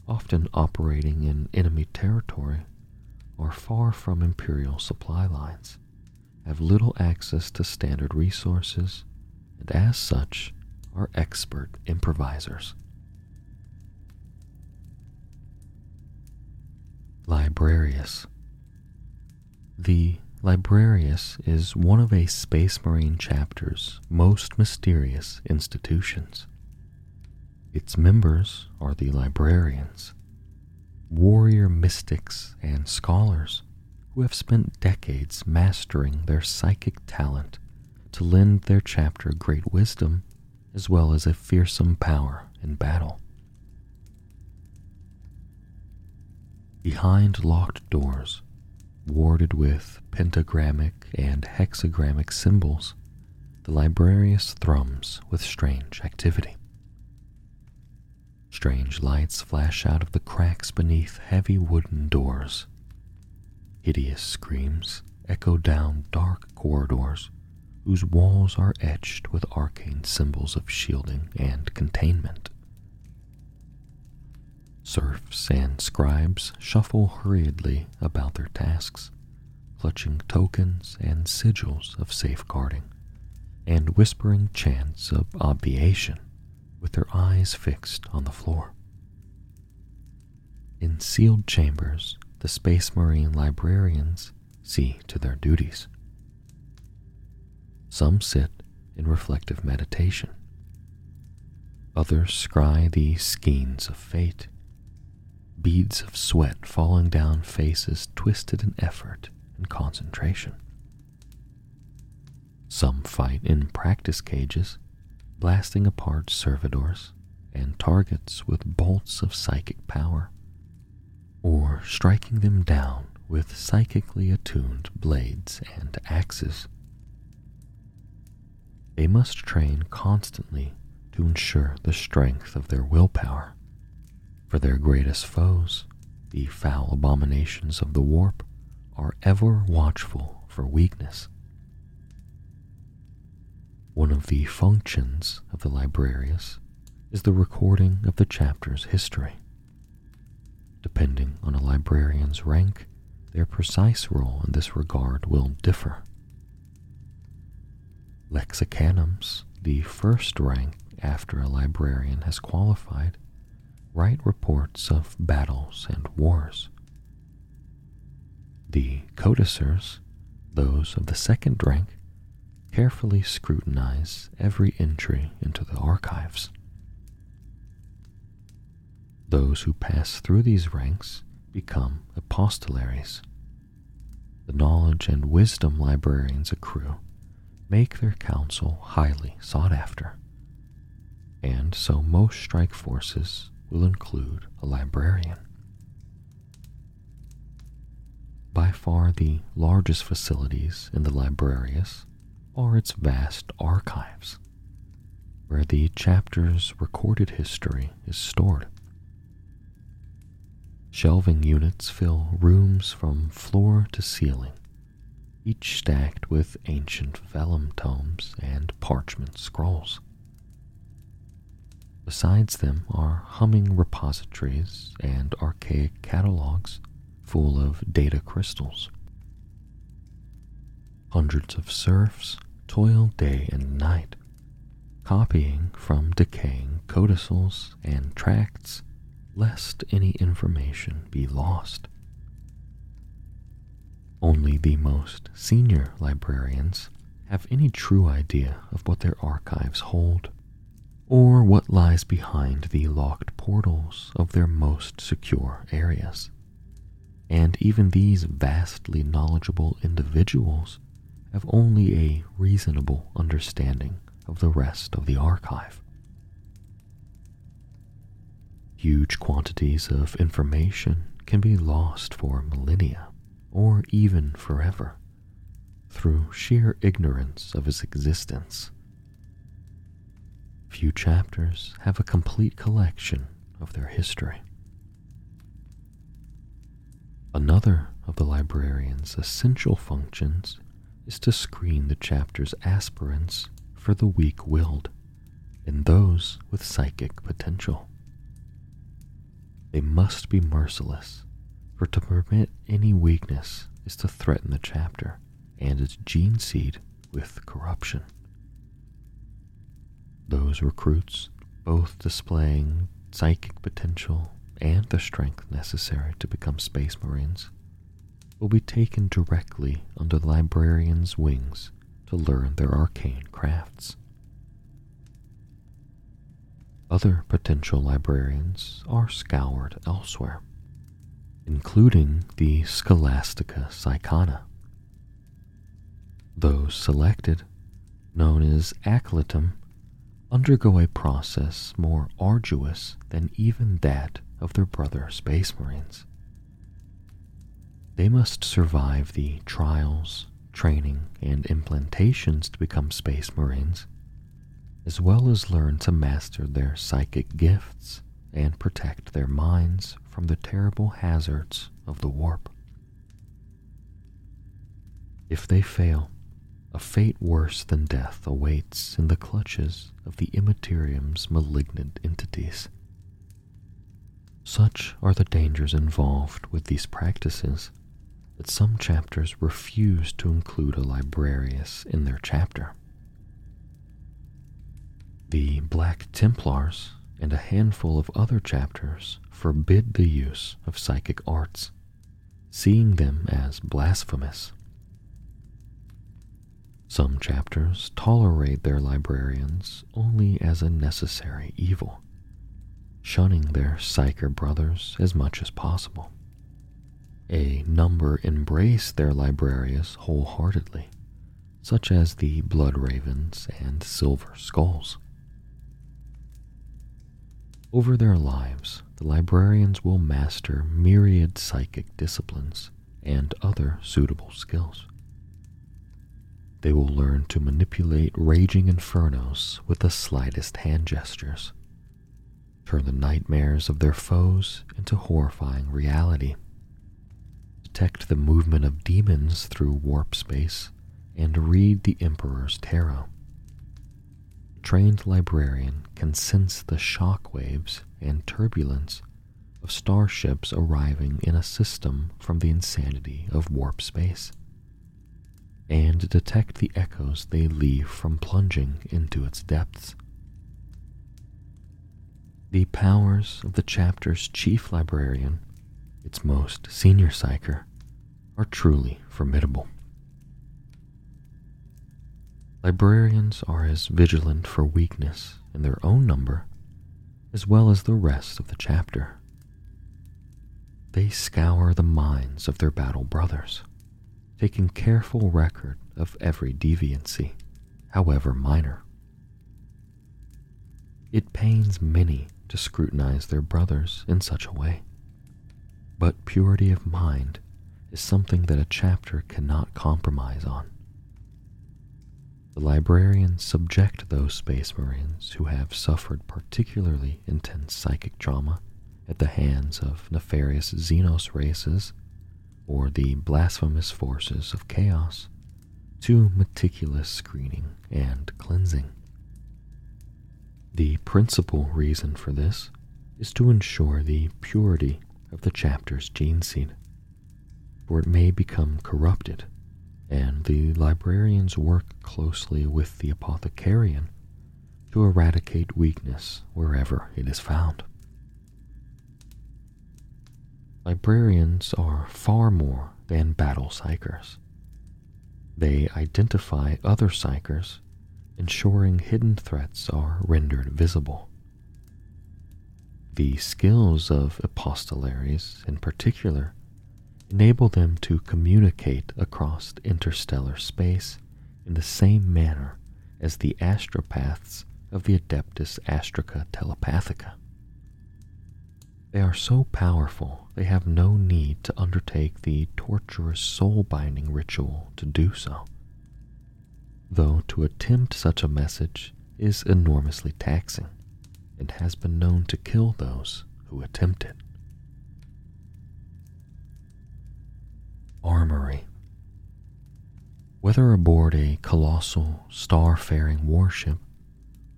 [SPEAKER 1] often operating in enemy territory, are far from Imperial supply lines have little access to standard resources, and as such are expert improvisers. Librarius. The Librarius is one of a Space Marine chapter's most mysterious institutions. Its members are the librarians, warrior mystics and scholars who have spent decades mastering their psychic talent to lend their chapter great wisdom as well as a fearsome power in battle. Behind locked doors, warded with pentagrammic and hexagrammic symbols, the librarius thrums with strange activity. Strange lights flash out of the cracks beneath heavy wooden doors Hideous screams echo down dark corridors whose walls are etched with arcane symbols of shielding and containment. Serfs and scribes shuffle hurriedly about their tasks, clutching tokens and sigils of safeguarding, and whispering chants of obviation with their eyes fixed on the floor. In sealed chambers, the Space Marine librarians see to their duties. Some sit in reflective meditation. Others scry the skeins of fate, beads of sweat falling down faces twisted in effort and concentration. Some fight in practice cages, blasting apart servitors and targets with bolts of psychic power or striking them down with psychically attuned blades and axes. They must train constantly to ensure the strength of their willpower. For their greatest foes, the foul abominations of the warp, are ever watchful for weakness. One of the functions of the librarius is the recording of the chapter's history. Depending on a librarian's rank, their precise role in this regard will differ. Lexicanums, the first rank after a librarian has qualified, write reports of battles and wars. The codiciers, those of the second rank, carefully scrutinize every entry into the archives. Those who pass through these ranks become epistolaries. The knowledge and wisdom librarians accrue make their counsel highly sought after, and so most strike forces will include a librarian. By far the largest facilities in the Librarius are its vast archives, where the chapter's recorded history is stored. Shelving units fill rooms from floor to ceiling, each stacked with ancient vellum tomes and parchment scrolls. Besides them are humming repositories and archaic catalogs full of data crystals. Hundreds of serfs toil day and night, copying from decaying codicils and tracts lest any information be lost. Only the most senior librarians have any true idea of what their archives hold, or what lies behind the locked portals of their most secure areas. And even these vastly knowledgeable individuals have only a reasonable understanding of the rest of the archive. Huge quantities of information can be lost for millennia or even forever through sheer ignorance of its existence. Few chapters have a complete collection of their history. Another of the librarian's essential functions is to screen the chapter's aspirants for the weak willed and those with psychic potential. They must be merciless, for to permit any weakness is to threaten the chapter and its gene seed with corruption. Those recruits, both displaying psychic potential and the strength necessary to become space marines, will be taken directly under the librarian's wings to learn their arcane crafts. Other potential librarians are scoured elsewhere, including the Scholastica Psykana. Those selected, known as Acolytum, undergo a process more arduous than even that of their brother Space Marines. They must survive the trials, training, and implantations to become Space Marines as well as learn to master their psychic gifts and protect their minds from the terrible hazards of the warp. If they fail, a fate worse than death awaits in the clutches of the Immaterium's malignant entities. Such are the dangers involved with these practices that some chapters refuse to include a librarius in their chapter. The Black Templars and a handful of other chapters forbid the use of psychic arts, seeing them as blasphemous. Some chapters tolerate their librarians only as a necessary evil, shunning their psyker brothers as much as possible. A number embrace their librarius wholeheartedly, such as the Blood Ravens and Silver Skulls. Over their lives, the librarians will master myriad psychic disciplines and other suitable skills. They will learn to manipulate raging infernos with the slightest hand gestures, turn the nightmares of their foes into horrifying reality, detect the movement of demons through warp space, and read the Emperor's Tarot. A trained librarian can sense the shock waves and turbulence of starships arriving in a system from the insanity of warp space, and detect the echoes they leave from plunging into its depths. The powers of the chapter's chief librarian, its most senior psyker, are truly formidable. Librarians are as vigilant for weakness in their own number as well as the rest of the chapter. They scour the minds of their battle brothers, taking careful record of every deviancy, however minor. It pains many to scrutinize their brothers in such a way, but purity of mind is something that a chapter cannot compromise on. The librarians subject those space marines who have suffered particularly intense psychic trauma at the hands of nefarious Xenos races or the blasphemous forces of chaos to meticulous screening and cleansing. The principal reason for this is to ensure the purity of the chapter's gene seed, for it may become corrupted and the librarians work closely with the apothecarion to eradicate weakness wherever it is found. Librarians are far more than battle psykers. They identify other psykers, ensuring hidden threats are rendered visible. The skills of epistolaries, in particular, enable them to communicate across interstellar space in the same manner as the astropaths of the Adeptus Astra Telepathica. They are so powerful they have no need to undertake the torturous soul binding ritual to do so. Though to attempt such a message is enormously taxing and has been known to kill those who attempt it. armory. Whether aboard a colossal, star-faring warship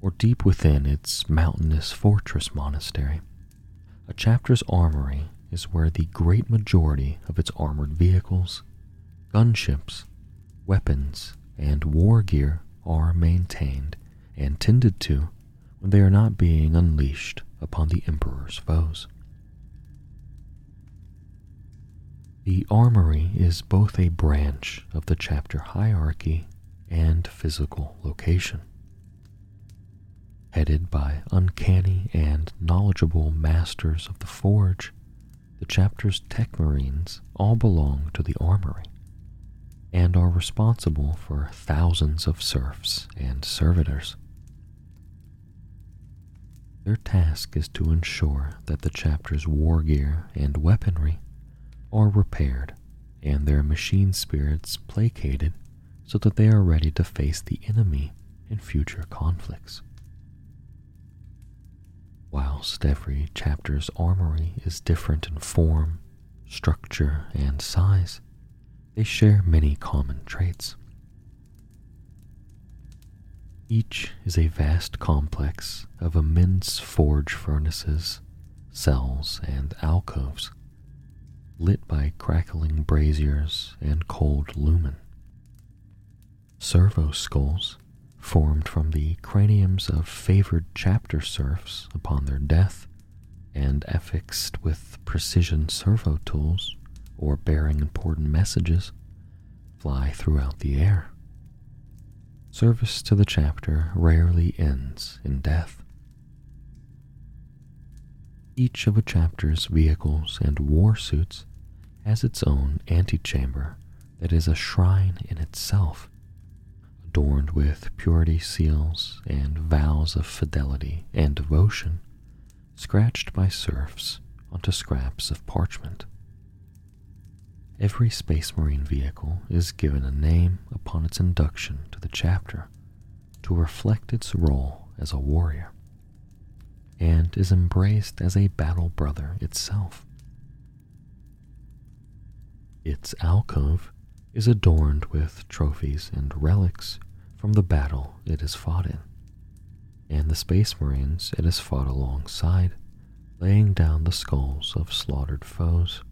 [SPEAKER 1] or deep within its mountainous fortress monastery, a chapter's armory is where the great majority of its armored vehicles, gunships, weapons, and war gear are maintained and tended to they are not being unleashed upon the Emperor's foes. The armory is both a branch of the chapter hierarchy and physical location. Headed by uncanny and knowledgeable masters of the forge, the chapter's tech marines all belong to the armory and are responsible for thousands of serfs and servitors. Their task is to ensure that the chapter's war gear and weaponry are repaired and their machine spirits placated so that they are ready to face the enemy in future conflicts. Whilst every chapter's armory is different in form, structure, and size, they share many common traits. Each is a vast complex of immense forge furnaces, cells, and alcoves lit by crackling braziers and cold lumen. Servo skulls, formed from the craniums of favored chapter serfs upon their death, and affixed with precision servo tools or bearing important messages, fly throughout the air. Service to the chapter rarely ends in death. Each of a chapter's vehicles and war suits has its own antechamber that is a shrine in itself, adorned with purity seals and vows of fidelity and devotion, scratched by serfs onto scraps of parchment. Every Space Marine vehicle is given a name upon its induction to the chapter to reflect its role as a warrior, and is embraced as a battle brother itself. Its alcove is adorned with trophies and relics from the battle it has fought in, and the Space Marines it has fought alongside, laying down the skulls of slaughtered foes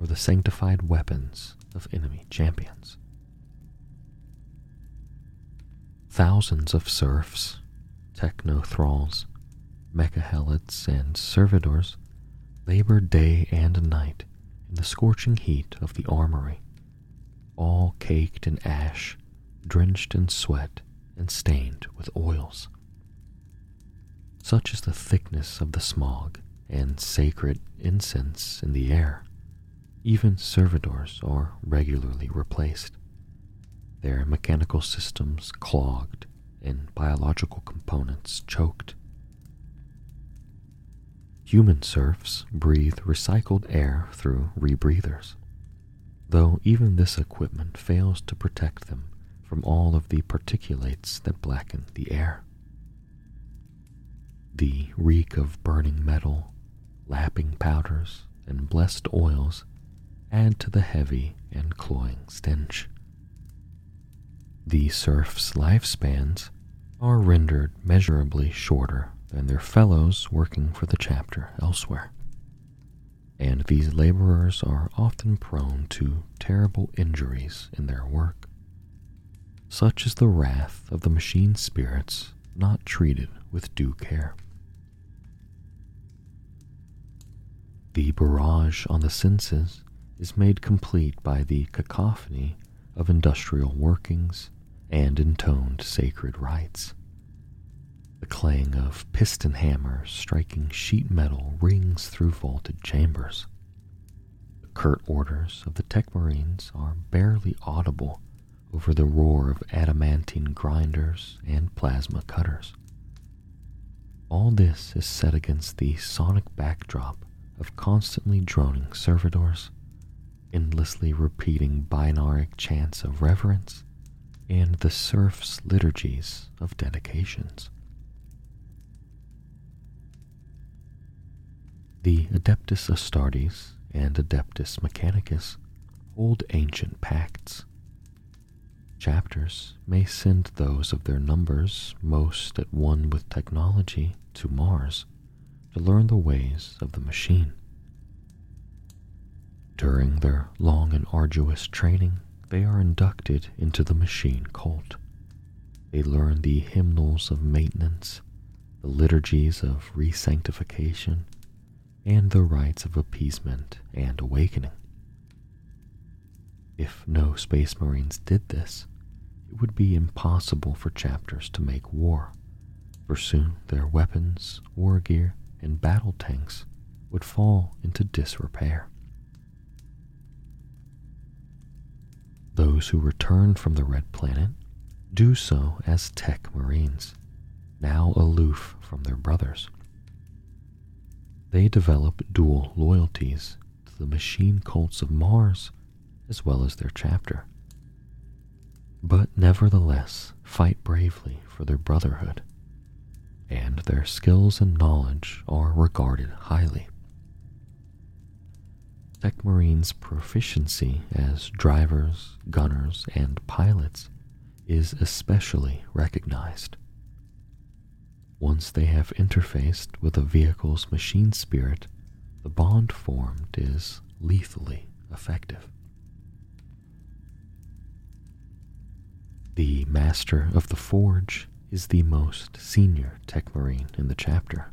[SPEAKER 1] or the sanctified weapons of enemy champions. Thousands of serfs, techno thralls, mechahelids, and servitors labor day and night in the scorching heat of the armory, all caked in ash, drenched in sweat, and stained with oils. Such is the thickness of the smog and sacred incense in the air even servitors are regularly replaced, their mechanical systems clogged and biological components choked. Human serfs breathe recycled air through rebreathers, though even this equipment fails to protect them from all of the particulates that blacken the air. The reek of burning metal, lapping powders, and blessed oils add to the heavy and cloying stench. The serfs' lifespans are rendered measurably shorter than their fellows working for the chapter elsewhere, and these laborers are often prone to terrible injuries in their work. Such is the wrath of the machine spirits not treated with due care. The barrage on the senses is made complete by the cacophony of industrial workings and intoned sacred rites. The clang of piston hammers striking sheet metal rings through vaulted chambers. The curt orders of the tech marines are barely audible over the roar of adamantine grinders and plasma cutters. All this is set against the sonic backdrop of constantly droning servitors endlessly repeating binaric chants of reverence, and the serfs' liturgies of dedications. The Adeptus Astartes and Adeptus Mechanicus hold ancient pacts. Chapters may send those of their numbers most at one with technology to Mars to learn the ways of the machine. During their long and arduous training, they are inducted into the machine cult. They learn the hymnals of maintenance, the liturgies of resanctification, and the rites of appeasement and awakening. If no Space Marines did this, it would be impossible for chapters to make war, for soon their weapons, war gear, and battle tanks would fall into disrepair. Those who return from the Red Planet do so as tech marines, now aloof from their brothers. They develop dual loyalties to the machine cults of Mars as well as their chapter, but nevertheless fight bravely for their brotherhood, and their skills and knowledge are regarded highly. Tech Marines' proficiency as drivers, gunners, and pilots is especially recognized. Once they have interfaced with a vehicle's machine spirit, the bond formed is lethally effective. The Master of the Forge is the most senior Tech Marine in the chapter.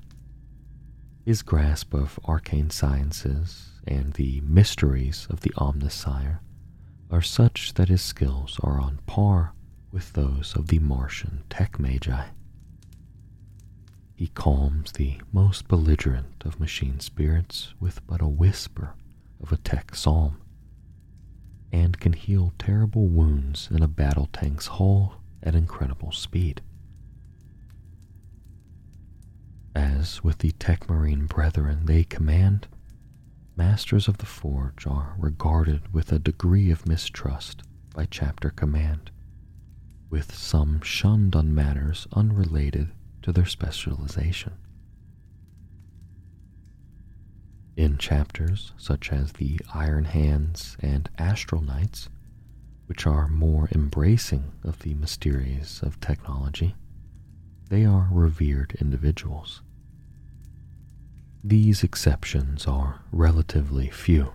[SPEAKER 1] His grasp of arcane sciences and the mysteries of the Omnissiah are such that his skills are on par with those of the Martian tech magi. He calms the most belligerent of machine spirits with but a whisper of a tech psalm, and can heal terrible wounds in a battle tank's hull at incredible speed. As with the tech marine brethren they command, Masters of the Forge are regarded with a degree of mistrust by chapter command, with some shunned on matters unrelated to their specialization. In chapters such as the Iron Hands and Astral Knights, which are more embracing of the mysteries of technology, they are revered individuals. These exceptions are relatively few.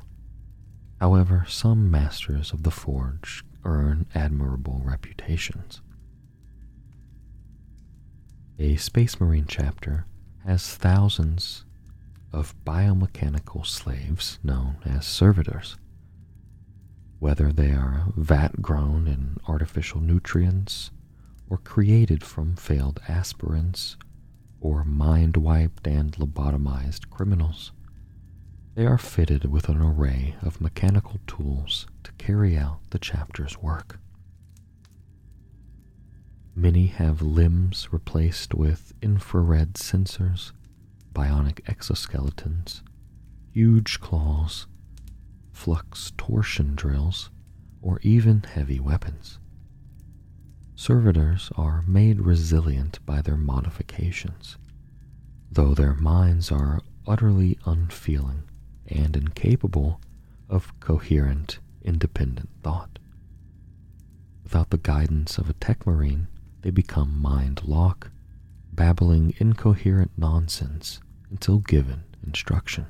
[SPEAKER 1] However, some masters of the forge earn admirable reputations. A Space Marine chapter has thousands of biomechanical slaves known as servitors. Whether they are vat grown in artificial nutrients or created from failed aspirants or mind wiped and lobotomized criminals. They are fitted with an array of mechanical tools to carry out the chapter's work. Many have limbs replaced with infrared sensors, bionic exoskeletons, huge claws, flux torsion drills, or even heavy weapons. Servitors are made resilient by their modifications, though their minds are utterly unfeeling and incapable of coherent, independent thought. Without the guidance of a tech marine, they become mind lock, babbling incoherent nonsense until given instruction.